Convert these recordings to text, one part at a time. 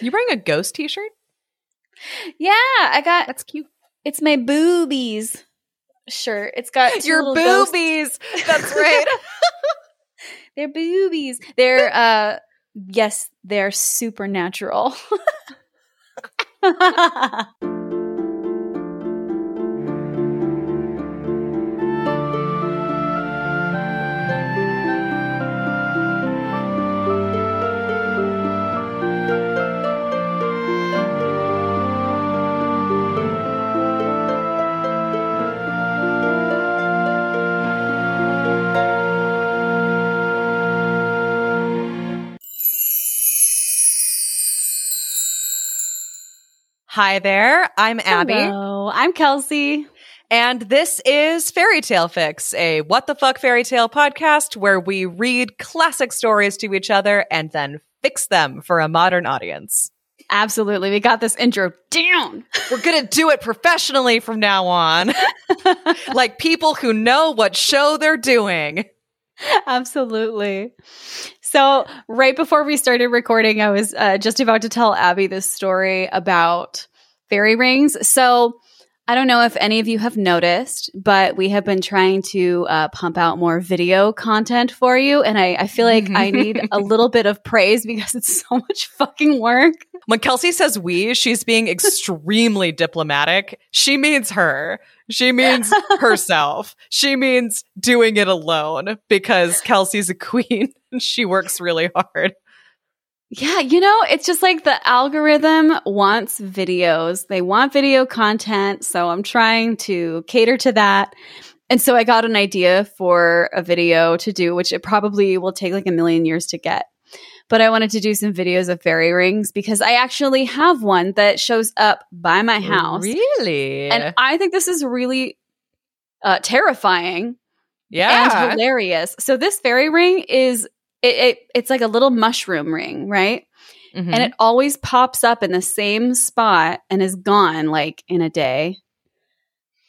You wearing a ghost t-shirt? Yeah, I got That's cute. it's my boobies shirt. It's got Your little ghosts- boobies. That's right. They're boobies. They're uh yes, they're supernatural. Hi there. I'm Abby. Hello, I'm Kelsey. And this is Fairy Tale Fix, a what the fuck fairy tale podcast where we read classic stories to each other and then fix them for a modern audience. Absolutely. We got this intro down. We're going to do it professionally from now on, like people who know what show they're doing. Absolutely. So, right before we started recording, I was uh, just about to tell Abby this story about fairy rings. So, I don't know if any of you have noticed, but we have been trying to uh, pump out more video content for you. And I, I feel like I need a little bit of praise because it's so much fucking work. When Kelsey says we, she's being extremely diplomatic. She means her. She means herself. She means doing it alone because Kelsey's a queen and she works really hard. Yeah, you know, it's just like the algorithm wants videos. They want video content. So I'm trying to cater to that. And so I got an idea for a video to do, which it probably will take like a million years to get. But I wanted to do some videos of fairy rings because I actually have one that shows up by my house. Really? And I think this is really uh, terrifying yeah. and hilarious. So this fairy ring is it, it it's like a little mushroom ring, right? Mhm. And it always pops up in the same spot and is gone like in a day.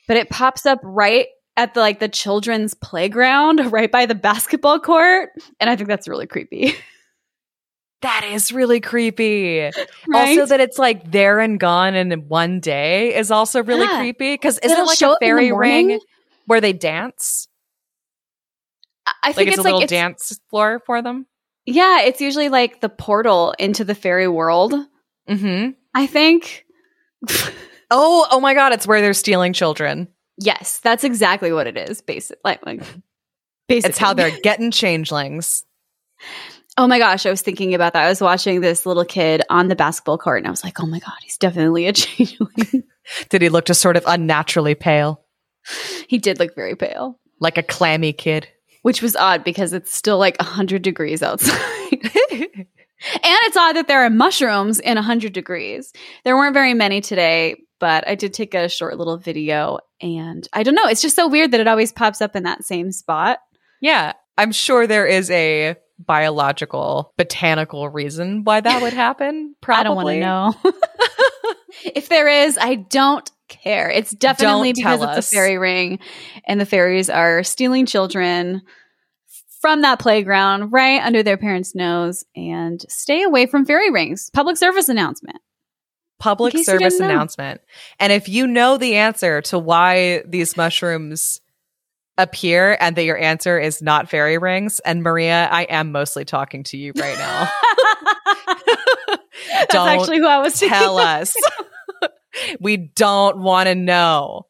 But it pops up right at the like the children's playground, right by the basketball court, and I think that's really creepy. that is really creepy. Right? Also, that it's like there and gone in one day is also really Yeah. creepy. Because isn't It'll like a up in the fairy ring where they dance? I- I Like think it's, it's, a like little it's, dance floor for them? yeah, it's usually like the portal into the fairy world. Mm-hmm. I think. Oh, oh my God. It's where they're stealing children. yes, that's exactly what it is. Basic, like, like basically, It's how they're getting changelings. Oh my gosh, I was thinking about that. I was watching this little kid on the basketball court and I was like, oh my God, he's definitely a changeling. Did he look just sort of unnaturally pale? he did look very pale, Like a clammy kid? Which was odd because it's still like 100 degrees outside. and it's odd that there are mushrooms in 100 degrees. There weren't very many today, but I did take a short little video and I don't know. It's just so weird that it always pops up in that same spot. yeah. I'm sure there is a biological, botanical reason why that would happen. Probably. I don't want to know. if there is, I don't care. It's definitely Don't because us. a fairy ring and the fairies are stealing children from that playground right under their parents' nose and stay away from fairy rings. Public service announcement. public In case you service announcement. And if you know the answer to why these mushrooms appear and that your answer is not fairy rings, and Maria, I am mostly talking to you right now. That's actually who I was Tell us. we don't want to know.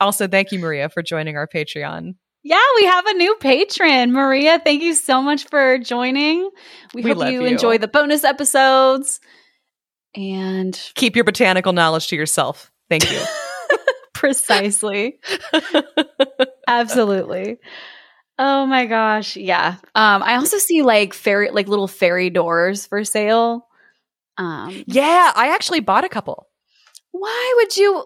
Also, thank you, Maria, for joining our Patreon. Yeah, we have a new patron. Maria, thank you so much for joining. We, We hope you you. enjoy the bonus episodes. And Keep your botanical knowledge to yourself. Thank you. precisely. Absolutely. Oh my gosh. Yeah. Um, I also see like fairy like little fairy doors for sale. Um, yeah, I actually bought a couple. Why would you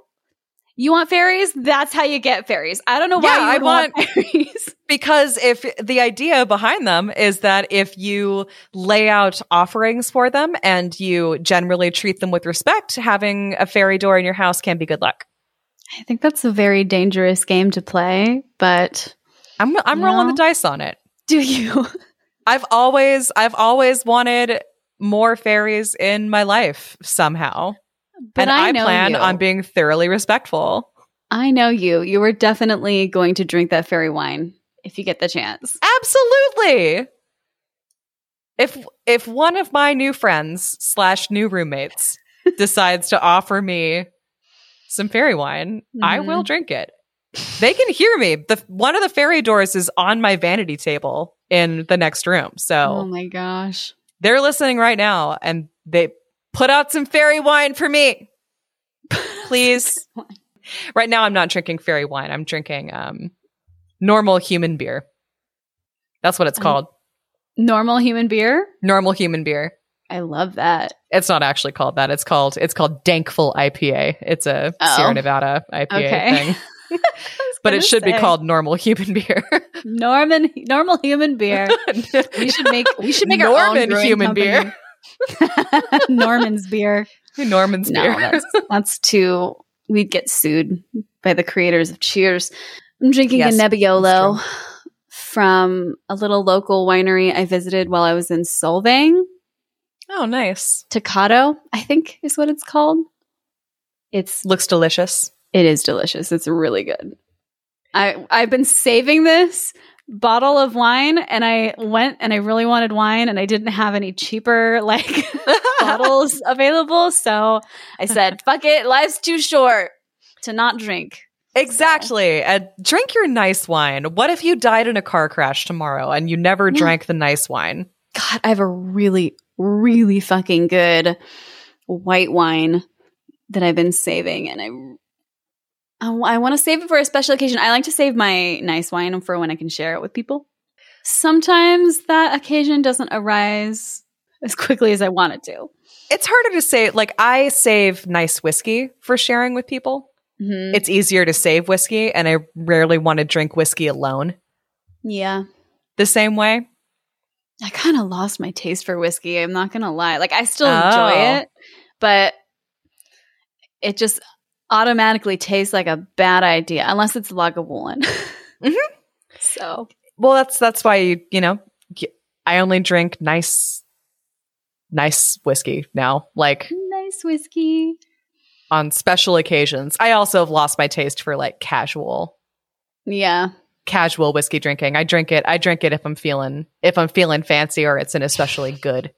you want fairies? That's how you get fairies. I don't know why Yeah, you I want, want- fairies. Because if the idea behind them is that if you lay out offerings for them and you generally treat them with respect, having a fairy door in your house can be good luck. I think that's a very dangerous game to play, but I'm I'm You rolling the dice on it. do you? I've always I've always wanted more fairies in my life somehow. But and I I, plan you. on being thoroughly respectful. I know you. You were definitely going to drink that fairy wine if you get the chance. Absolutely. If if one of my new friends slash new roommates decides to offer me some fairy wine, I Mhm. will drink it. They can hear me. The one of the fairy doors is on my vanity table in the next room. So Oh my gosh. they're listening right now and they put out some fairy wine for me. Please. right now I'm not drinking fairy wine. I'm drinking um normal human beer. That's what it's Um, called. Normal human beer? Normal human beer. I love that. It's not actually called that. It's called it's called Dankful IPA. It's a Oh. Sierra Nevada IPA Okay. thing. But it should be called normal human beer. Norman normal human beer. We should make we should make our own human company. beer. Norman's beer. Norman's No, beer. that's that's too we'd get sued by the creators of Cheers. I'm drinking Yes, a Nebbiolo from a little local winery I visited while I was in Solvang. oh, nice. Toccata, I think is what it's called. It's Looks delicious. it is delicious. It's really good. I I've been saving this bottle of wine and I went and I really wanted wine and I didn't have any cheaper like bottles available. So I said, fuck it, life's too short to not drink. Exactly. And drink your nice wine. What if you died in a car crash tomorrow and you never Yeah. drank the nice wine? God, I have a really, really fucking good white wine that I've been saving and I I, want to save it for a special occasion. I like to save my nice wine for when I can share it with people. Sometimes that occasion doesn't arise as quickly as I want it to. It's harder to say. Like, I save nice whiskey for sharing with people. Mhm. It's easier to save whiskey, and I rarely want to drink whiskey alone Yeah. the same way. I kind of lost my taste for whiskey. I'm not going to lie. Like, I still Oh. enjoy it, but it just automatically tastes like a bad idea unless it's Lagavulin. Mhm. So, Well, that's that's why you you know I only drink nice, nice whiskey now. Like nice whiskey. on special occasions. I also have lost my taste for like casual Yeah. casual whiskey drinking. I drink it. I drink it if I'm feeling if I'm feeling fancy or it's an especially good.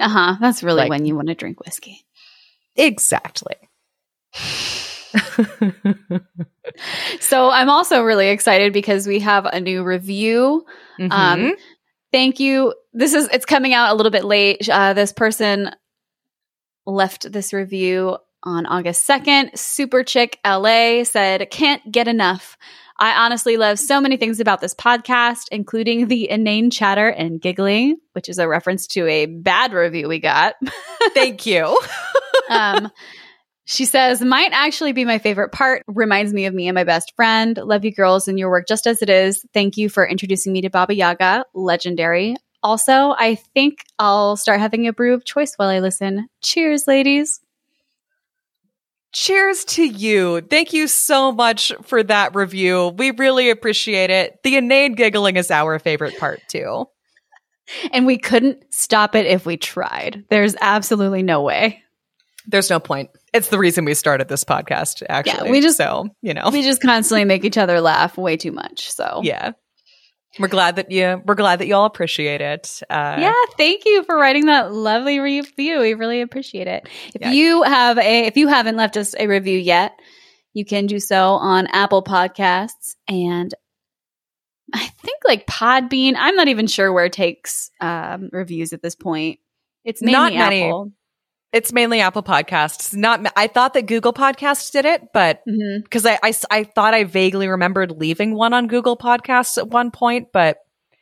Uh huh. That's really Like- when you want to drink whiskey. Exactly. So, I'm also really excited because we have a new review. Mhm. Um, thank you. This is it's coming out a little bit late. Uh, this person left this review on August 2nd. Super Chick LA said, "Can't get enough. I honestly love so many things about this podcast, including the inane chatter and giggling, which is a reference to a bad review we got." Thank you. um, she says, might actually be my favorite part. Reminds me of me and my best friend. Love you girls and your work just as it is. Thank you for introducing me to Baba Yaga. Legendary. Also, I think I'll start having a brew of choice while I listen. Cheers, ladies. Cheers to you. Thank you so much for that review. We really appreciate it. The inane giggling is our favorite part too. And we couldn't stop it if we tried. There's absolutely no way. There's no point. It's the reason we started this podcast, actually. we just- so you know, We just constantly make each other laugh way too much. So, yeah. We're glad that you. We're glad that you all appreciate it. Uh, yeah thank you for writing that lovely review we really appreciate it if Yeah. you have a if you haven't left us a review yet you can do so on apple podcasts and i think like podbean i'm not even sure where it takes um, reviews at this point it's Not many. apple It's mainly Apple Podcasts. Not. I thought that Google Podcasts did it, but Mhm. I I thought I vaguely remembered leaving one on Google Podcasts at one point, but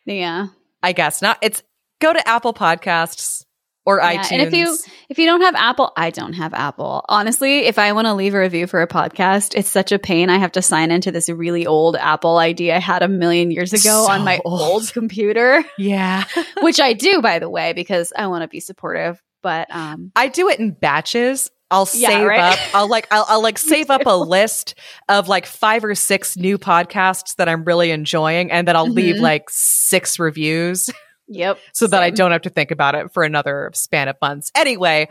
yeah I guess not. It's go to Apple Podcasts or Yeah, iTunes. and if you- if you don't have apple i don't have apple honestly if i want to leave a review for a podcast it's such a pain i have to sign into this really old apple id i had a million years ago So on my old. old computer yeah, which I do, by the way, because I want to be supportive. But um, I do it in batches. I'll Yeah, save right? up. I'll like I'll, I'll like save up a list of like five or six new podcasts that I'm really enjoying, and then I'll leave Mhm. like six reviews. Yep. so that I don't have to think about it for another span of months. Anyway,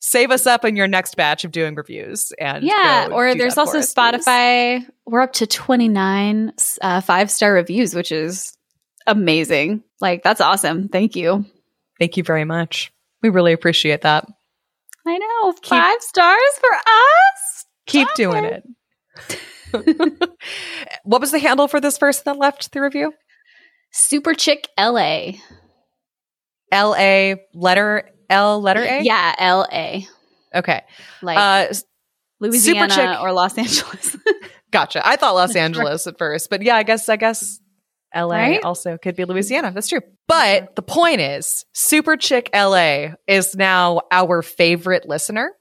save us up in your next batch of doing reviews. And Yeah, or there's also us, please. Spotify. We're up to 29 uh, five star reviews, which is amazing. Like, that's awesome. Thank you. Thank you very much. We really appreciate that. I know. Five stars for us. Keep Stop doing it. it. what was the handle for this person that left the review? Super Chick LA. L A letter L letter A. Yeah, LA. Okay. Like Uh, Louisiana Chick- or Los Angeles. gotcha. I thought Los Angeles at first, but yeah, I guess I guess L A Right? also could be Louisiana. That's true. But the point is, Super Chick L A is now our favorite listener.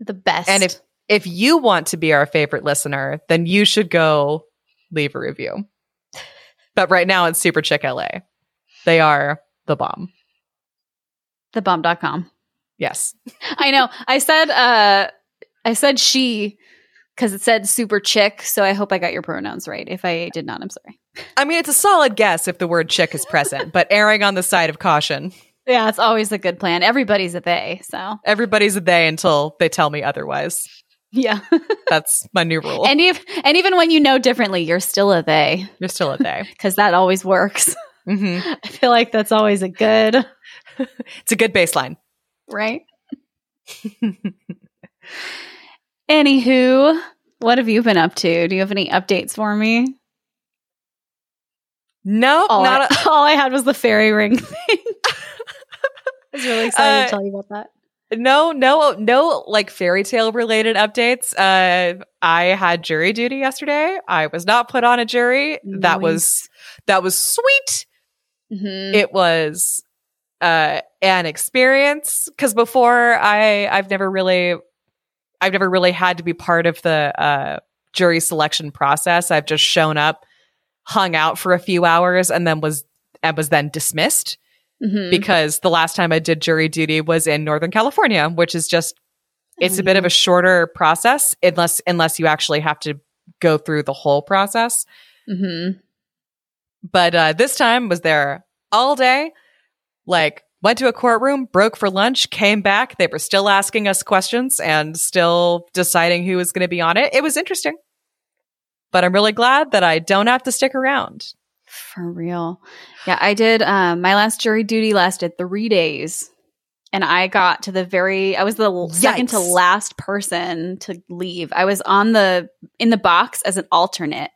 the best. And if if you want to be our favorite listener, then you should go leave a review. But right now it's Super Chick LA. They are the bomb. thebomb.com. Yes. I know. I said uh I said she because it said super chick, so I hope I got your pronouns right. If I did not, I'm sorry. I mean, it's a solid guess if the word chick is present, but erring on the side of caution. Yeah, it's always a good plan. Everybody's a they, so Everybody's a they until they tell me otherwise. yeah. That's my new rule. and if and even when you know differently, you're still a they You're still a they. because that always works. hmm I feel like that's always a good It's a good baseline. right. Anywho, what have you been up to? Do you have any updates for me? No, All, not I, all I had was the fairy ring thing. I was really excited Uh, to tell you about that. no, no, no. Like fairy tale related updates. Uh, I had jury duty yesterday. I was not put on a jury. That was that was sweet. Mhm. it was uh an experience because before i i've never really i've never really had to be part of the uh jury selection process i've just shown up hung out for a few hours and then was and was then dismissed Mhm. because the last time i did jury duty was in northern california which is just it's a bit of a shorter process unless unless you actually have to go through the whole process Mhm. but uh, this time was there all day. Like went to a courtroom, broke for lunch, came back. They were still asking us questions and still deciding who was going to be on it. It was interesting, but I'm really glad that I don't have to stick around. For real. Yeah, I did. Um, my last jury duty lasted three days. And I got to the very, I was the l- second to last person to leave. I was on the, in the box as an alternate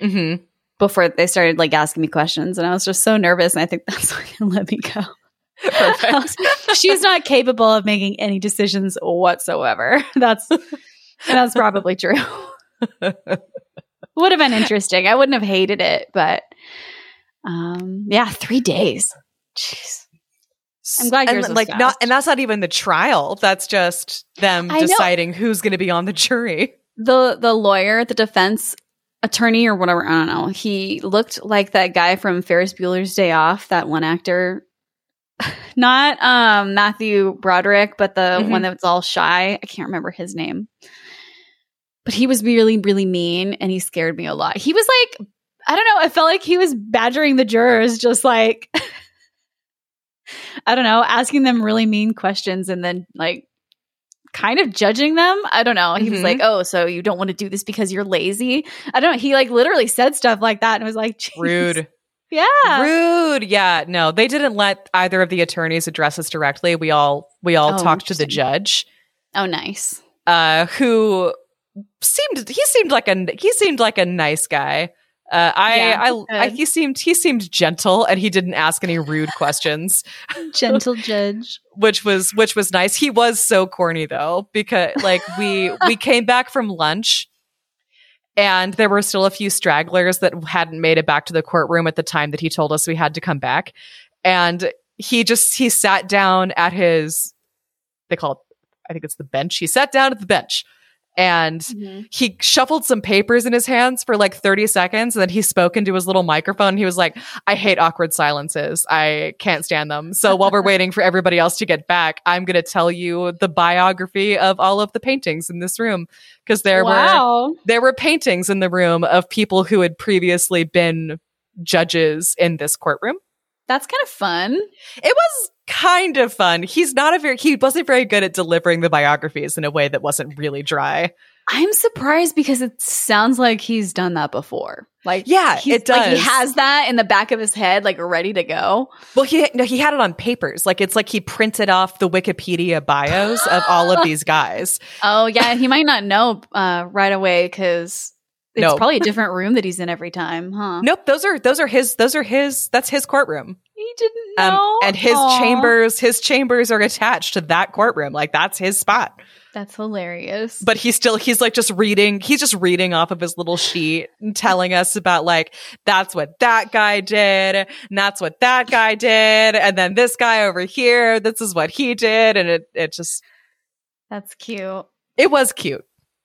Mm-hmm. before they started like asking me questions. And I was just so nervous. And I think that's why they let me go. Perfect. She's not capable of making any decisions whatsoever. That's, and that's probably true. Would have been interesting. I wouldn't have hated it, but um, yeah, three days. Jeez. I'm glad and yours was like not, and that's not even the trial. That's just them I know. deciding who's going to be on the jury. The the lawyer, the defense attorney or whatever, I don't know. He looked like that guy from Ferris Bueller's Day Off, that one actor. Not um Matthew Broderick, but the Mhm. one that's all shy. I can't remember his name. But he was really, really mean and he scared me a lot. He was like, I don't know, I felt like he was badgering the jurors, just like I don't know, asking them really mean questions and then like kind of judging them. I don't know. He was Mhm. like, "Oh, so you don't want to do this because you're lazy?" I don't. know. He like literally said stuff like that, and was like, "Jeez." Rude. Yeah, Rude. Yeah. No, they didn't let either of the attorneys address us directly. We all we all Oh, talked to the judge, Oh, nice. uh, who seemed he seemed like a he seemed like a nice guy. Uh, I, Yeah, I, I he seemed he seemed gentle and he didn't ask any rude questions, Gentle judge. which was which was nice. He was so corny though because like we we came back from lunch and there were still a few stragglers that hadn't made it back to the courtroom at the time that he told us we had to come back and he just he sat down at his they call it i think it's the bench he sat down at the bench and Mm-hmm. he shuffled some papers in his hands for like 30 seconds and then he spoke into his little microphone. He was like i hate awkward silences. I can't stand them. So while we're waiting for everybody else to get back i'm going to tell you the biography of all of the paintings in this room because there were there were paintings in the room of people who had previously been judges in this courtroom. That's kind of fun. It was kind of fun. He's not a very he wasn't very good at delivering the biographies in a way that wasn't really dry. I'm surprised because it sounds like he's done that before. Like, Yeah, it Like he has that in the back of his head, like ready to go. Well, he no, he had it on papers. Like it's like he printed off the Wikipedia bios of all of these guys. Oh yeah, he might not know uh, right away because it's No. probably a different room that he's in every time, huh? Nope, those are those are his those are his that's his courtroom. He didn't Um, know. and his Aw. chambers his chambers are attached to that courtroom. Like that's his spot. That's hilarious. But he's still he's like just reading he's just reading off of his little sheet and telling us about like that's what that guy did and that's what that guy did and then this guy over here this is what he did and it it just That's cute. it was cute.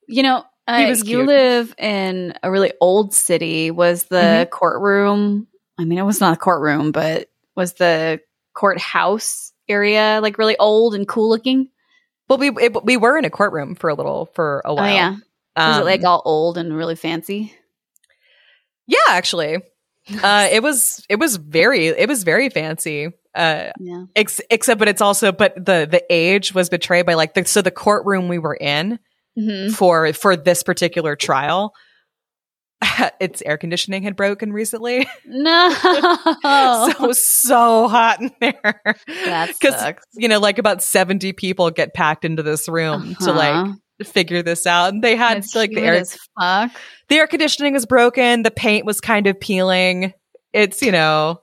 You know, uh, you live in a really old city. Was the Mhm. courtroom? I mean, it was not a courtroom, but was the courthouse area like really old and cool looking? Well, we it, we were in a courtroom for a little for a Oh while. yeah, was Um, it like all old and really fancy? yeah, actually, uh, it was it was very it was very fancy. Uh, Yeah. ex- except, but it's also but the the age was betrayed by like the so the courtroom we were in hmm for for this particular trial. its air conditioning had broken recently, No, so it was so hot in there. that sucks. you know, like about seventy people get packed into this room to like Uh-huh. figure this out, and they had It's like the air as fuck. the air conditioning was broken. The paint was kind of peeling. It's, you know,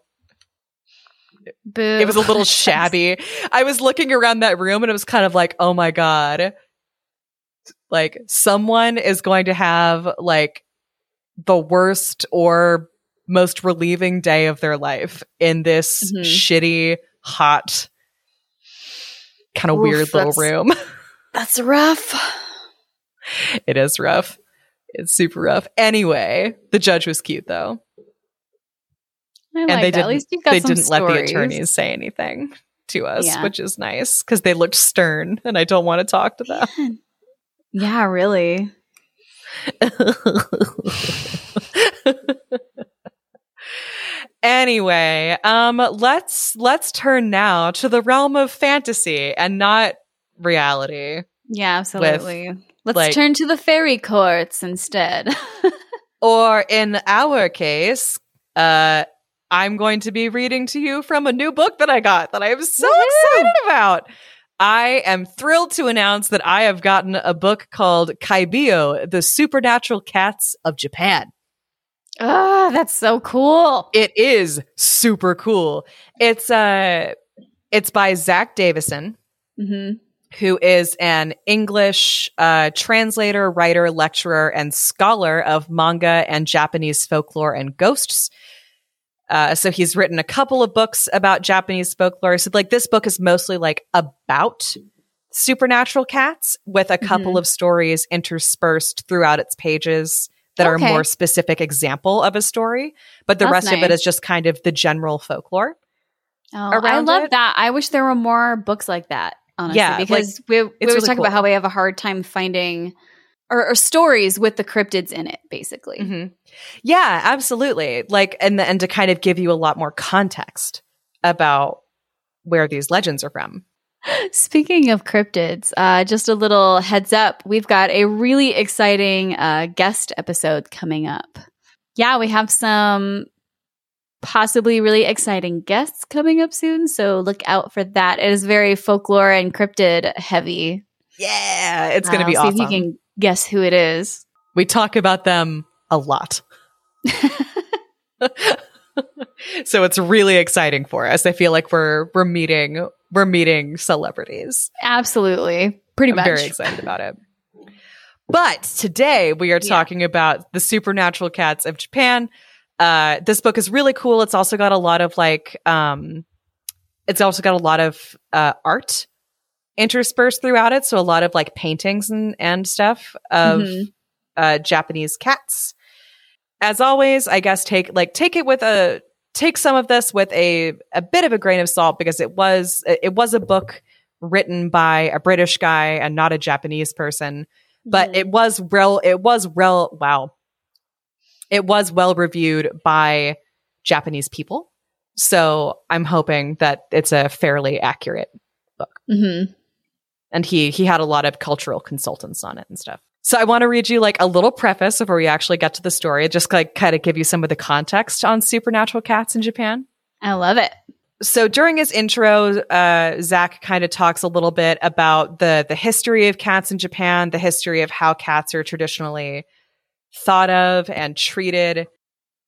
Boo. it was a little shabby. I was looking around that room and it was kind of like, oh my God. Like someone is going to have like the worst or most relieving day of their life in this Mhm. shitty, hot, kind of weird little room. That's rough. it is rough. It's super rough. Anyway, the judge was cute though. I and like they that. Didn't least you've got they some didn't let the attorneys say anything to us, Yeah. which is nice because they looked stern, and I don't want to talk to them. Man. Yeah, really. anyway, um, let's let's turn now to the realm of fantasy and not reality. Yeah, absolutely. Let's like- turn to the fairy courts instead. Or in our case, uh, I'm going to be reading to you from a new book that I got that I am so Woohoo! excited about. I am thrilled to announce that I have gotten a book called Kaibyo, The Supernatural Cats of Japan. Ah, that's so cool. It is super cool. It's uh it's by Zack Davisson, hmm who is an English uh, translator, writer, lecturer, and scholar of manga and Japanese folklore and ghosts. Uh, so he's written a couple of books about Japanese folklore. So like this book is mostly like about supernatural cats with a couple Mhm. of stories interspersed throughout its pages that are Okay. more specific example of a story. But the That's rest of it is just kind of the general folklore. Oh, I love it. that. I wish there were more books like that. Honestly, Yeah, like, because we we were really talking cool. about how we have a hard time finding or, or stories with the cryptids in it. Basically, Mhm. Yeah, absolutely. Like, and and to kind of give you a lot more context about where these legends are from. Speaking of cryptids, uh, just a little heads up. We've got a really exciting uh, guest episode coming up. Yeah, we have some possibly really exciting guests coming up soon. So look out for that. It is very folklore and cryptid heavy. Yeah, it's going to Uh, be see awesome. if you can guess who it is. we talk about them a lot. so it's really exciting for us. I feel like we're we're meeting we're meeting celebrities. Absolutely. Pretty I'm much. very excited about it. But today we are Yeah. talking about the supernatural cats of Japan. Uh, this book is really cool. It's also got a lot of like, um, it's also got a lot of uh, art interspersed throughout it. So a lot of like paintings and and stuff of Mhm. uh, Japanese cats. As always, I guess take like take it with a take some of this with a a bit of a grain of salt because it was it was a book written by a British guy and not a Japanese person, but Mhm. it was real it was real wow. It was well reviewed by Japanese people So I'm hoping that it's a fairly accurate book. Mm-hmm. And he he had a lot of cultural consultants on it and stuff. So I want to read you like a little preface before we actually get to the story, just like kind of give you some of the context on supernatural cats in Japan. I love it. So during his intro, uh, Zack kind of talks a little bit about the the history of cats in Japan, the history of how cats are traditionally thought of and treated.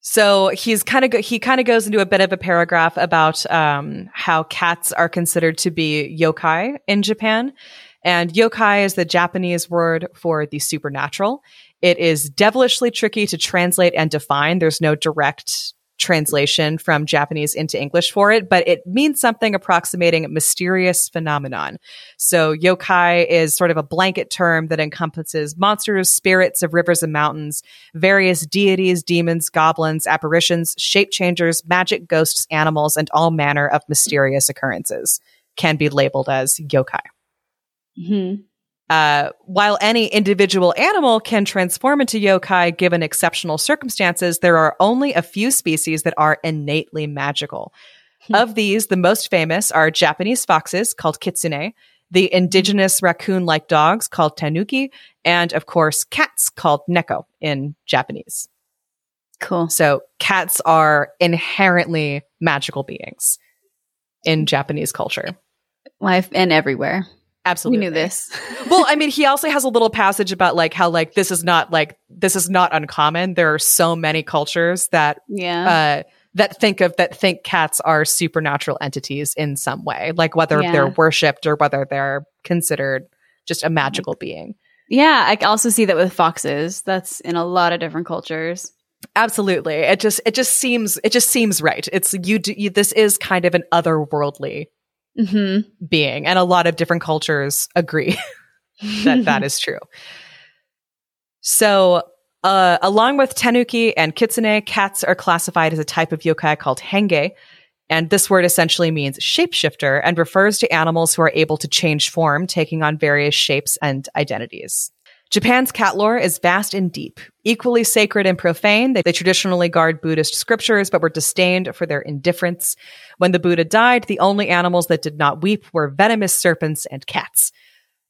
So he's kind of go- he kind of goes into a bit of a paragraph about um, how cats are considered to be yokai in Japan, and yokai is the Japanese word for the supernatural. It is devilishly tricky to translate and define. There's no direct translation from Japanese into English for it, but it means something approximating mysterious phenomenon. So yokai is sort of a blanket term that encompasses monsters, spirits of rivers and mountains, various deities, demons, goblins, apparitions, shape changers, magic ghosts, animals, and all manner of mysterious occurrences can be labeled as yokai. Mm-hmm. Uh, while any individual animal can transform into yokai given exceptional circumstances, there are only a few species that are innately magical. Hmm. Of these, the most famous are Japanese foxes called kitsune, the indigenous raccoon like dogs called tanuki, and of course, cats called neko in Japanese. Cool. So, cats are inherently magical beings in Japanese culture. Life and everywhere. Absolutely. We knew this. well, I mean, he also has a little passage about like how like this is not like this is not uncommon. There are so many cultures that yeah. uh that think of that think cats are supernatural entities in some way, like whether Yeah. they're worshipped or whether they're considered just a magical being. yeah. I also see that with foxes. That's in a lot of different cultures. Absolutely. It just it just seems it just seems right. It's you, do, you this is kind of an otherworldly Mm-hmm. being and a lot of different cultures agree that that is true. So, uh, along with tanuki and kitsune, cats are classified as a type of yokai called henge. And this word essentially means shapeshifter and refers to animals who are able to change form, taking on various shapes and identities. Japan's cat lore is vast and deep, equally sacred and profane. They, they traditionally guard Buddhist scriptures, but were disdained for their indifference. When the Buddha died, the only animals that did not weep were venomous serpents and cats.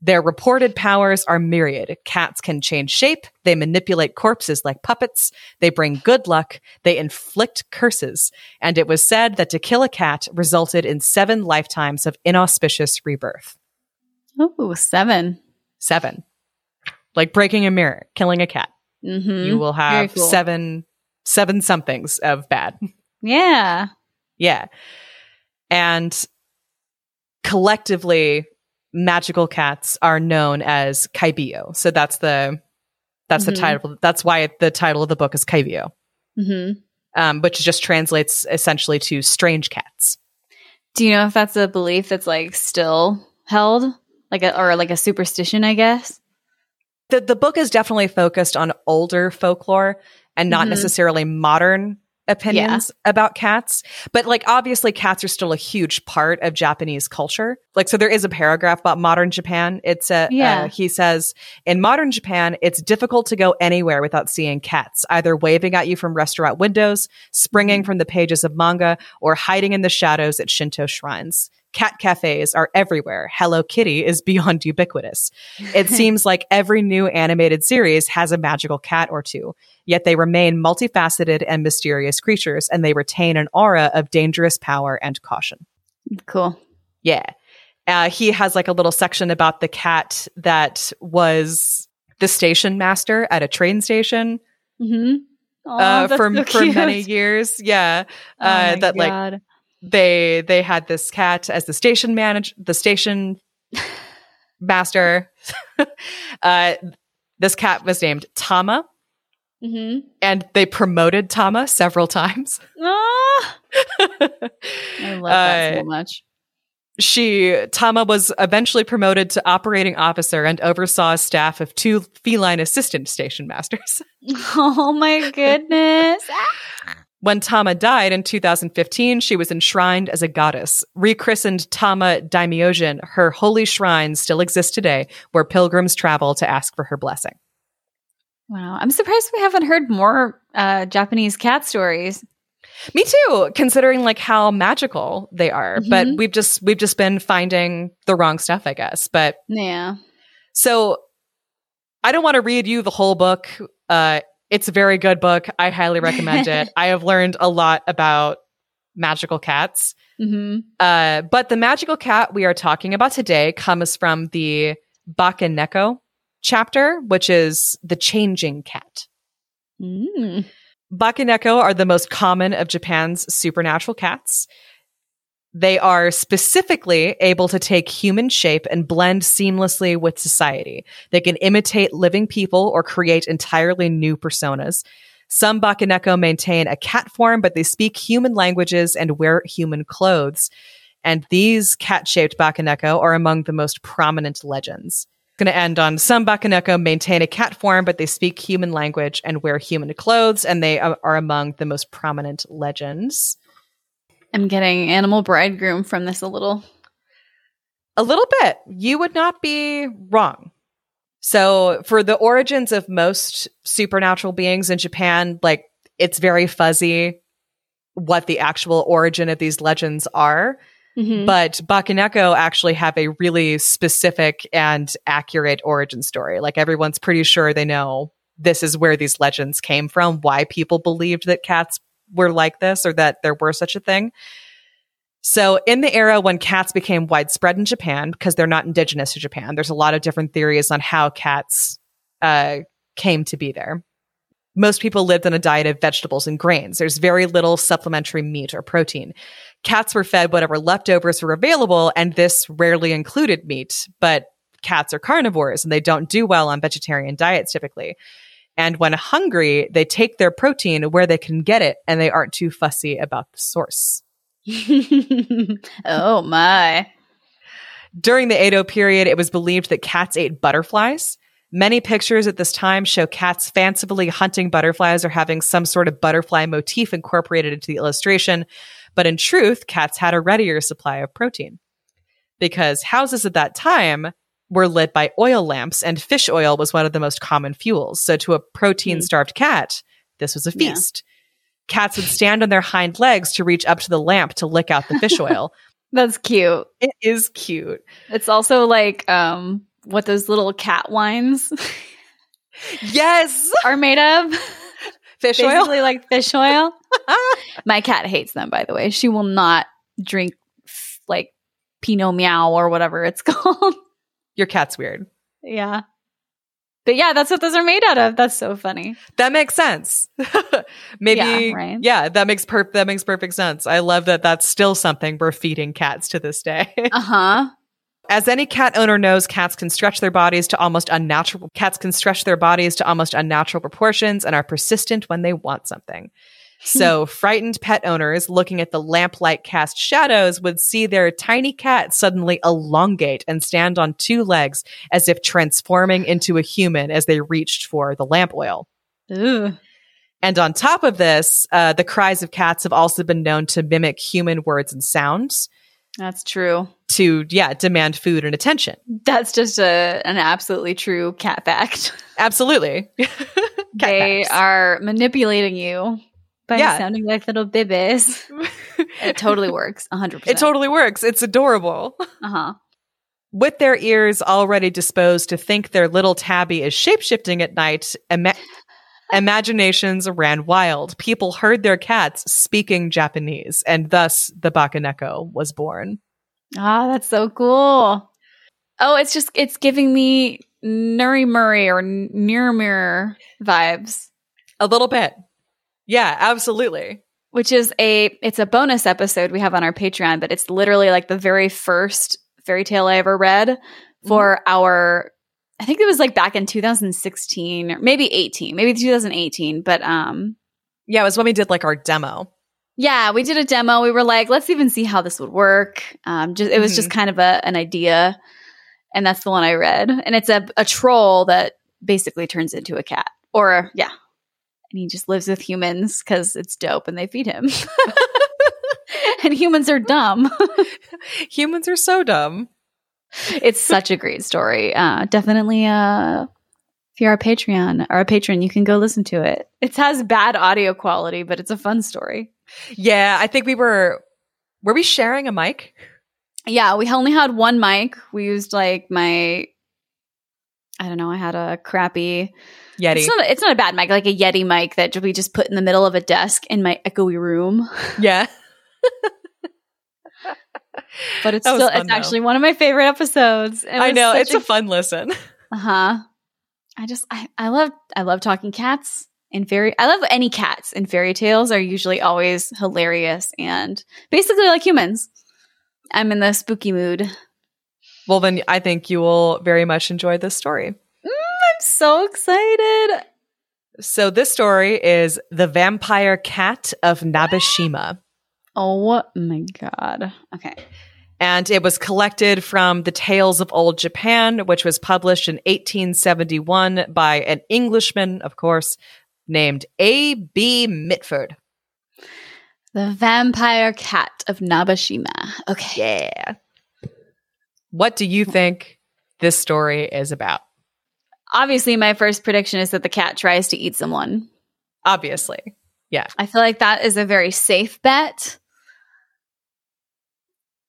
Their reported powers are myriad. Cats can change shape. They manipulate corpses like puppets. They bring good luck. They inflict curses. And it was said that to kill a cat resulted in seven lifetimes of inauspicious rebirth. Oh, seven. Seven. Like breaking a mirror, killing a cat. Mm-hmm. You will have cool. seven, seven somethings of bad. Yeah. Yeah. And collectively, magical cats are known as kaibyo. So that's the that's Mhm. the title. That's why the title of the book is kaibyo, Mm-hmm. um, which just translates essentially to strange cats. Do you know if that's a belief that's like still held, like a or like a superstition? I guess. The the book is definitely focused on older folklore and not Mhm. necessarily modern opinions about cats. But like obviously cats are still a huge part of Japanese culture. Like so there is a paragraph about modern Japan. It's a Yeah. uh, he says in modern Japan it's difficult to go anywhere without seeing cats either waving at you from restaurant windows, springing from the pages of manga or hiding in the shadows at Shinto shrines. Cat cafes are everywhere. Hello Kitty is beyond ubiquitous. It seems like every new animated series has a magical cat or two, yet they remain multifaceted and mysterious creatures, and they retain an aura of dangerous power and caution. cool. Yeah. Uh, he has like a little section about the cat that was the station master at a train station Mm-hmm. uh, for, for many years. Yeah. Oh Uh, that like they they had this cat as the station manager the station master uh this cat was named tama Mm-hmm. and they promoted tama several times Ah, I love that Uh, so much. she tama was eventually promoted to operating officer and oversaw a staff of two feline assistant station masters Oh my goodness. When Tama died in 2015, she was enshrined as a goddess. Rechristened Tama Daimyojin, her holy shrine still exists today, where pilgrims travel to ask for her blessing. wow. I'm surprised we haven't heard more uh, Japanese cat stories. Me too, considering like how magical they are. Mm-hmm. But we've just we've just been finding the wrong stuff, I guess. But yeah. So I don't want to read you the whole book. Uh, it's a very good book. I highly recommend it. I have learned a lot about magical cats. Mm-hmm. Uh, but the magical cat we are talking about today comes from the Bakeneko chapter, which is the changing cat. Mm. Bakeneko are the most common of Japan's supernatural cats. They are specifically able to take human shape and blend seamlessly with society. They can imitate living people or create entirely new personas. Some Bakeneko maintain a cat form, but they speak human languages and wear human clothes. And these cat shaped Bakeneko are among the most prominent legends. Going to end on some Bakeneko maintain a cat form, but they speak human language and wear human clothes, and they are among the most prominent legends. I'm getting animal bridegroom from this a little. A little bit. You would not be wrong. So, for the origins of most supernatural beings in Japan, like it's very fuzzy what the actual origin of these legends are. Mm-hmm. But Bakeneko actually have a really specific and accurate origin story. Like everyone's pretty sure they know this is where these legends came from, why people believed that cats were like this or that there were such a thing. So, in the era when cats became widespread in Japan, because they're not indigenous to Japan, there's a lot of different theories on how cats uh, came to be there. Most people lived on a diet of vegetables and grains. There's very little supplementary meat or protein. Cats were fed whatever leftovers were available, and this rarely included meat, but cats are carnivores and they don't do well on vegetarian diets typically. And when hungry, they take their protein where they can get it and they aren't too fussy about the source. oh my. During the Edo period, it was believed that cats ate butterflies. Many pictures at this time show cats fancifully hunting butterflies or having some sort of butterfly motif incorporated into the illustration. But in truth, cats had a readier supply of protein. Because houses at that time were lit by oil lamps, and fish oil was one of the most common fuels. So to a protein starved cat, this was a feast. Yeah cats would stand on their hind legs to reach up to the lamp to lick out the fish oil. That's cute. It is cute. It's also like um what those little cat wines Yes are made of. Fish Basically oil. like fish oil. My cat hates them by the way. She will not drink like Pinot Meow or whatever it's called. Your cat's weird. Yeah. But yeah, that's what those are made out of. That's so funny. That makes sense. Maybe, yeah, right? yeah, that makes per- that makes perfect sense. I love that. That's still something we're feeding cats to this day. uh huh. As any cat owner knows, cats can stretch their bodies to almost unnatural. Cats can stretch their bodies to almost unnatural proportions and are persistent when they want something. So frightened pet owners looking at the lamplight cast shadows would see their tiny cat suddenly elongate and stand on two legs as if transforming into a human as they reached for the lamp oil. Ooh. And on top of this, uh, the cries of cats have also been known to mimic human words and sounds. That's true. To yeah, demand food and attention. That's just a an absolutely true cat fact. Absolutely. they facts. are manipulating you by yeah. sounding like little babies. it totally works. 100%. It totally works. It's adorable. Uh-huh. With their ears already disposed to think their little tabby is shapeshifting at night, ima- imaginations ran wild. People heard their cats speaking Japanese, and thus the Bakeneko was born. Ah, that's so cool. Oh, it's just, it's giving me Nuri Murray or Mirror vibes. A little bit. Yeah, absolutely. Which is a it's a bonus episode we have on our Patreon, but it's literally like the very first fairy tale I ever read for mm-hmm. our I think it was like back in 2016 or maybe 18, maybe 2018, but um yeah, it was when we did like our demo. Yeah, we did a demo. We were like, let's even see how this would work. Um just it was mm-hmm. just kind of a an idea. And that's the one I read. And it's a a troll that basically turns into a cat. Or yeah, and he just lives with humans because it's dope and they feed him. and humans are dumb. humans are so dumb. It's such a great story. Uh, definitely, uh, if you're a Patreon or a patron, you can go listen to it. It has bad audio quality, but it's a fun story. Yeah, I think we were were we sharing a mic? Yeah, we only had one mic. We used like my I don't know, I had a crappy Yeti. It's not, it's not a bad mic, like a Yeti mic that we just put in the middle of a desk in my echoey room. yeah. But it's still fun, it's though. actually one of my favorite episodes. It I know, it's a fun listen. uh-huh. I just I, I love I love talking cats and fairy I love any cats and fairy tales are usually always hilarious and basically like humans. I'm in the spooky mood. Well, then I think you will very much enjoy this story. I'm so excited. So, this story is The Vampire Cat of Nabeshima. Oh my god. Okay. And it was collected from the Tales of Old Japan, which was published in 1871 by an Englishman, of course, named A.B. Mitford. The Vampire Cat of Nabeshima. Okay. Yeah. What do you think this story is about? Obviously, my first prediction is that the cat tries to eat someone. Obviously. Yeah. I feel like that is a very safe bet.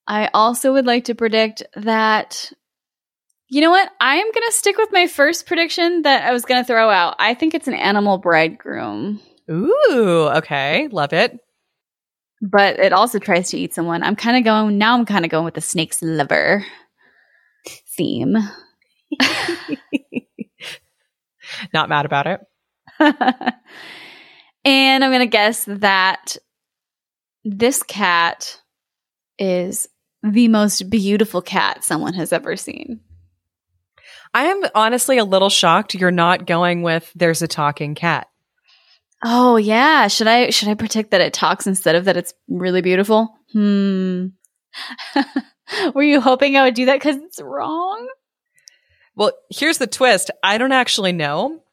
I also would like to predict that. You know what? I am going to stick with my first prediction that I was going to throw out. I think it's an animal bridegroom, Ooh, okay. Love it. but it also tries to eat someone. I'm kind of going, now I'm kind of going with the snake's liver theme. Not mad about it. and I'm going to guess that this cat is the most beautiful cat someone has ever seen. I am honestly a little shocked you're not going with there's a talking cat. Oh yeah, should I should I predict that it talks instead of that it's really beautiful? Hmm. Were you hoping I would do that cuz it's wrong? Well, here's the twist. I don't actually know.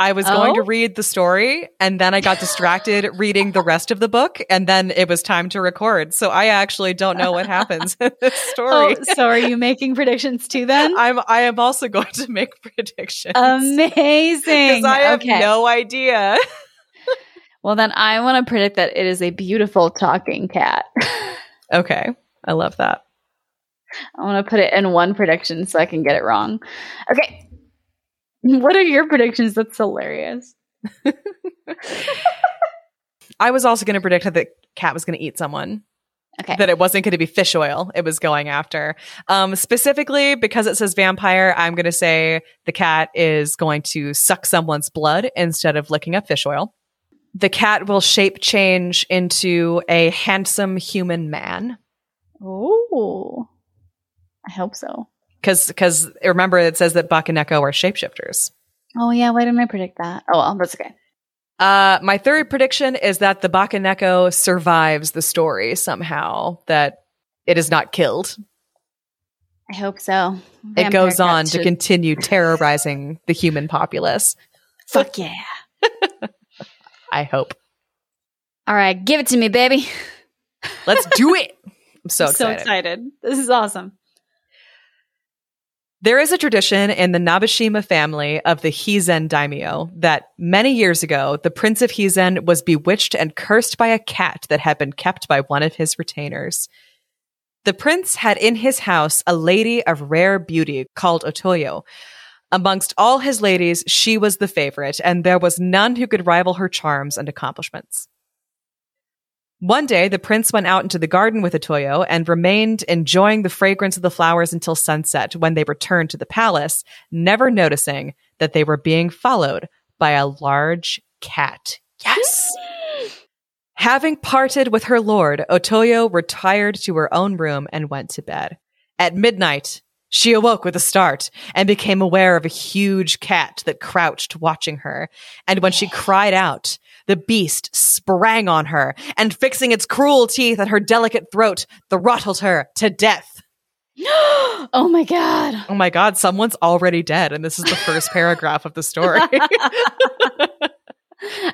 I was going to Oh? read the story and then I got distracted reading the rest of the book and then it was time to record. So I actually don't know what happens in this oh, story. Oh, so are you making predictions too then? I'm I am also going to make predictions. Amazing. Because I have okay. no idea. well then I want to predict that it is a beautiful talking cat. Okay. I love that. I want to put it in one prediction so I can get it wrong. Okay. What are your predictions? That's hilarious. I was also going to predict that the cat was going to eat someone. Okay. That it wasn't going to be fish oil it was going after. Um, specifically because it says vampire, I'm going to say the cat is going to suck someone's blood instead of licking up fish oil. The cat will shape change into a handsome human man. Oh. I hope so. Because because remember it says that Buck and Echo are shapeshifters. Oh yeah, why didn't I predict that? Oh well, that's okay. Uh, my third prediction is that the Bakeneko survives the story somehow, that it is not killed. I hope so. it Vampire goes on to should- continue terrorizing the human populace. Fuck yeah. I hope. All right, give it to me, baby. Let's do it. I'm so I'm so excited. excited. This is awesome. There is a tradition in the Nabeshima family of the Hizen daimyo that many years ago, the prince of Hizen was bewitched and cursed by a cat that had been kept by one of his retainers. The prince had in his house a lady of rare beauty called Otoyo. Amongst all his ladies, she was the favorite, and there was none who could rival her charms and accomplishments. One day, the prince went out into the garden with Otoyo and remained enjoying the fragrance of the flowers until sunset when they returned to the palace, never noticing that they were being followed by a large cat. Yes! Having parted with her lord, Otoyo retired to her own room and went to bed. At midnight, she awoke with a start and became aware of a huge cat that crouched watching her. And when she cried out, the beast sprang on her and fixing its cruel teeth at her delicate throat, throttled her to death. oh my god. Oh my God, someone's already dead. And this is the first paragraph of the story.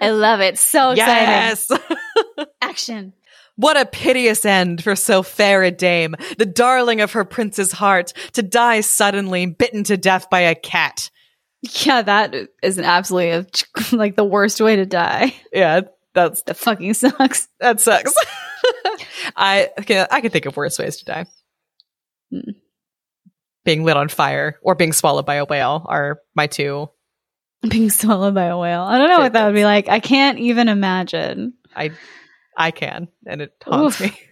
I love it. So exciting! yes. Action. What a piteous end for so fair a dame, the darling of her prince's heart, to die suddenly, bitten to death by a cat. Yeah, that is an absolutely a, like the worst way to die. Yeah, That's That fucking sucks. that sucks. I can I can think of worse ways to die. Hmm. Being lit on fire or being swallowed by a whale are my two. Being swallowed by a whale. I don't know what that would be like. I can't even imagine. I I can, and it haunts Oof. me.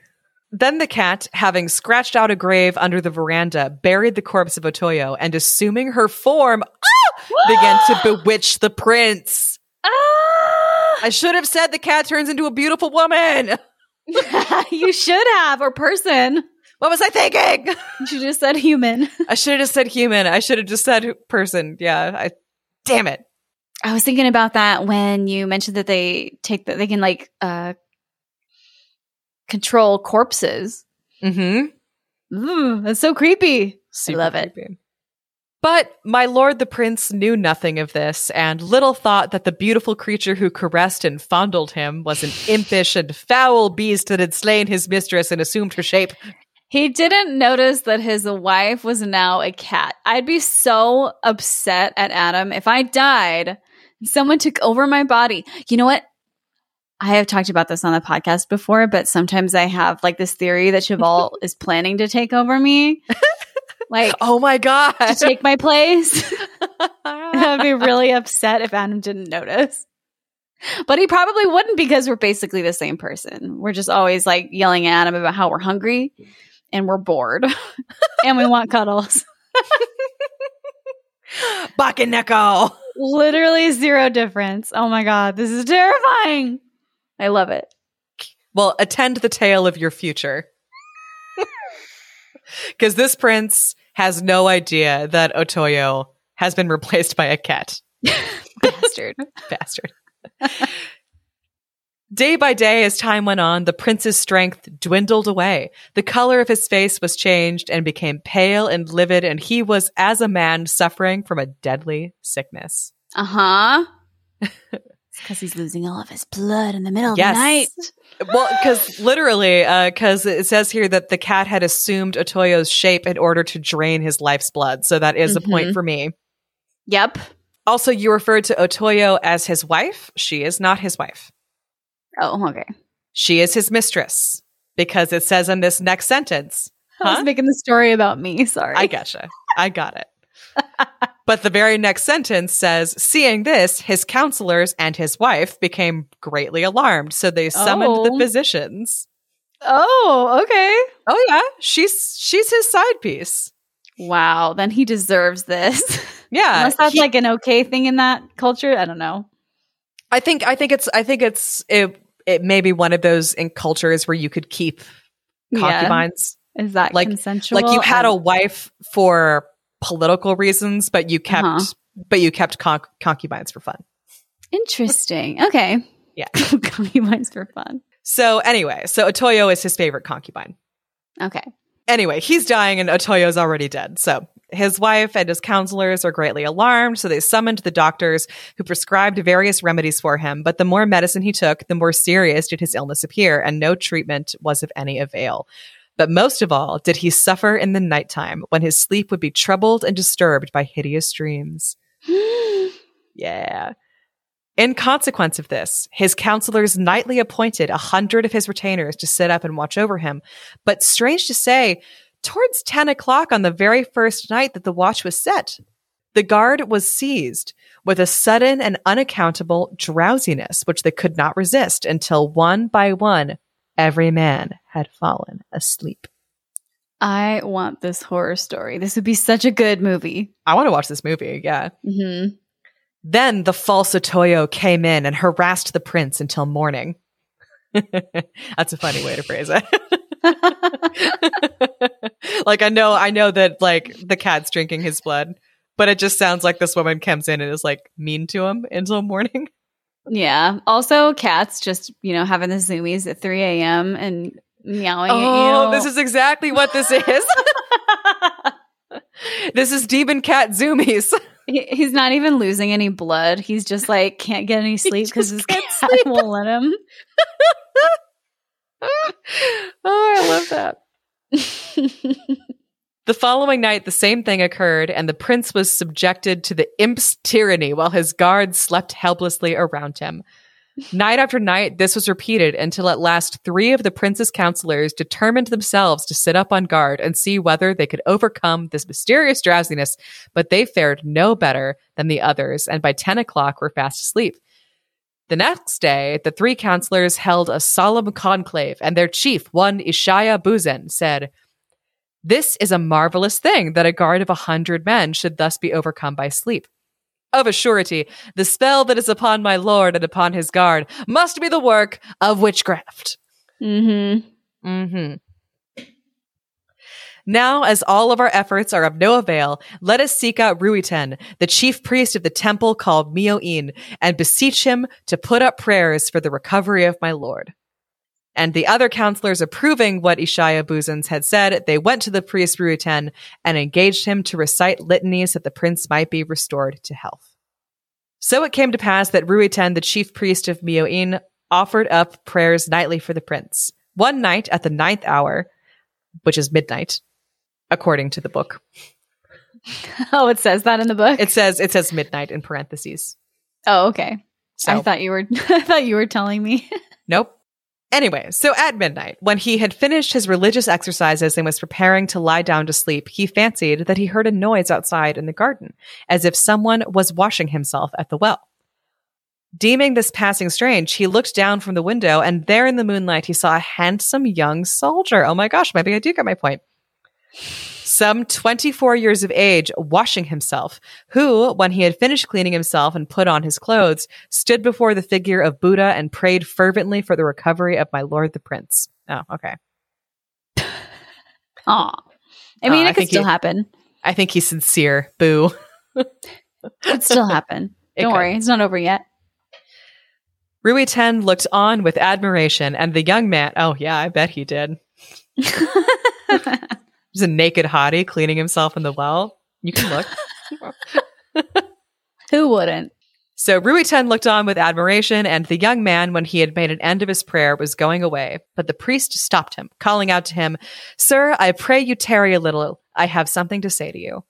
Then the cat, having scratched out a grave under the veranda, buried the corpse of Otoyo and assuming her form, began to bewitch the prince. Ah! I should have said the cat turns into a beautiful woman. you should have, or person. What was I thinking? You should just said human. I should have just said human. I should have just said person. Yeah. I damn it. I was thinking about that when you mentioned that they take that they can like uh control corpses. Mm-hmm. Ooh, that's so creepy. I love it. But my lord the prince knew nothing of this, and little thought that the beautiful creature who caressed and fondled him was an impish and foul beast that had slain his mistress and assumed her shape. He didn't notice that his wife was now a cat. I'd be so upset at Adam if I died and someone took over my body. You know what? I have talked about this on the podcast before, but sometimes I have like this theory that Cheval is planning to take over me. Like Oh my god! to take my place. I'd be really upset if Adam didn't notice. But he probably wouldn't because we're basically the same person. We're just always like yelling at Adam about how we're hungry and we're bored and we want cuddles. Bakeneko. Literally zero difference. Oh my God. This is terrifying. I love it. Well, attend the tale of your future. Because this prince has no idea that Otoyo has been replaced by a cat. Bastard. Bastard. Day by day, as time went on, the prince's strength dwindled away. The color of his face was changed and became pale and livid, and he was, as a man, suffering from a deadly sickness. Uh huh. Because he's losing all of his blood in the middle Yes. of the night. Well, because literally, uh, because it says here that the cat had assumed Otoyo's shape in order to drain his life's blood. So that is a point mm-hmm. for me. Yep. Also, you referred to Otoyo as his wife. She is not his wife. Oh, okay. She is his mistress because it says in this next sentence. I was making the story about me. Sorry. I gotcha. I got it. but the very next sentence says, seeing this, his counselors and his wife became greatly alarmed. So they summoned the Oh. physicians. oh, okay. Oh yeah, she's she's his side piece. Wow. Then he deserves this. Yeah, Unless that's he- like an okay thing in that culture. I don't know. I think I think it's I think it's it it may be one of those in cultures where you could keep concubines. Is that Like- consensual? Like you had a wife for political reasons, but you kept Uh-huh. but you kept conc- concubines for fun. interesting. Okay. Yeah. Concubines for fun. So anyway, so Otoyo is his favorite concubine. Okay. Anyway, he's dying and Otoyo's already dead. So his wife and his counselors are greatly alarmed. So they summoned the doctors who prescribed various remedies for him. But the more medicine he took, the more serious did his illness appear, and no treatment was of any avail. But most of all, did he suffer in the nighttime when his sleep would be troubled and disturbed by hideous dreams. Yeah. In consequence of this, his counselors nightly appointed a hundred of his retainers to sit up and watch over him. But strange to say, towards 10 o'clock on the very first night that the watch was set, the guard was seized with a sudden and unaccountable drowsiness, which they could not resist until one by one, every man had fallen asleep. I want this horror story. This would be such a good movie. I want to watch this movie. Yeah. Mm-hmm. Then the false Otoyo came in and harassed the prince until morning. That's a funny way to phrase it. like I know, I know that like the cat's drinking his blood, but it just sounds like this woman comes in and is like mean to him until morning. yeah. Also, cats just, you know, having the zoomies at 3 a.m. and meowing Oh, at you. this is exactly what this is. this is demon cat zoomies. He- He's not even losing any blood. He's just like can't get any sleep because his cat sleep. won't let him. oh, I love that. The following night, the same thing occurred, and the prince was subjected to the imp's tyranny while his guards slept helplessly around him. Night after night, this was repeated until at last three of the prince's counselors determined themselves to sit up on guard and see whether they could overcome this mysterious drowsiness, but they fared no better than the others, and by 10 o'clock were fast asleep. The next day, the three counselors held a solemn conclave, and their chief, one Ishaya Buzen, said, This is a marvelous thing that a guard of a hundred men should thus be overcome by sleep. Of a surety, the spell that is upon my lord and upon his guard must be the work of witchcraft. Mm-hmm. Mm-hmm. Now, as all of our efforts are of no avail, let us seek out Ruiten, the chief priest of the temple called Mio-in, and beseech him to put up prayers for the recovery of my lord. And the other counselors approving what Ishaya Buzen's had said, they went to the priest Ruiten and engaged him to recite litanies that the prince might be restored to health. So it came to pass that Ruiten, the chief priest of Mio-in, offered up prayers nightly for the prince. One night at the ninth hour, which is midnight, according to the book. Oh, it says that in the book. It says it says midnight in parentheses. oh, okay. So I thought you were. I thought you were telling me. Nope. Anyway, so at midnight, when he had finished his religious exercises and was preparing to lie down to sleep, he fancied that he heard a noise outside in the garden, as if someone was washing himself at the well. Deeming this passing strange, he looked down from the window, and there in the moonlight he saw a handsome young soldier. Oh my gosh, maybe I do get my point. Some 24 years of age, washing himself, who, when he had finished cleaning himself and put on his clothes, stood before the figure of Buddha and prayed fervently for the recovery of my lord the prince. Oh, okay. Aw. I mean, I it could still he- happen. I think he's sincere. Boo. Could still happen. Don't could. worry, it's not over yet. Ruiten looked on with admiration, and the young man, oh yeah, I bet he did. He's a naked hottie cleaning himself in the well. You can look. Who wouldn't? So Ruiten looked on with admiration, and the young man, when he had made an end of his prayer, was going away. But the priest stopped him, calling out to him, Sir, I pray you tarry a little. I have something to say to you.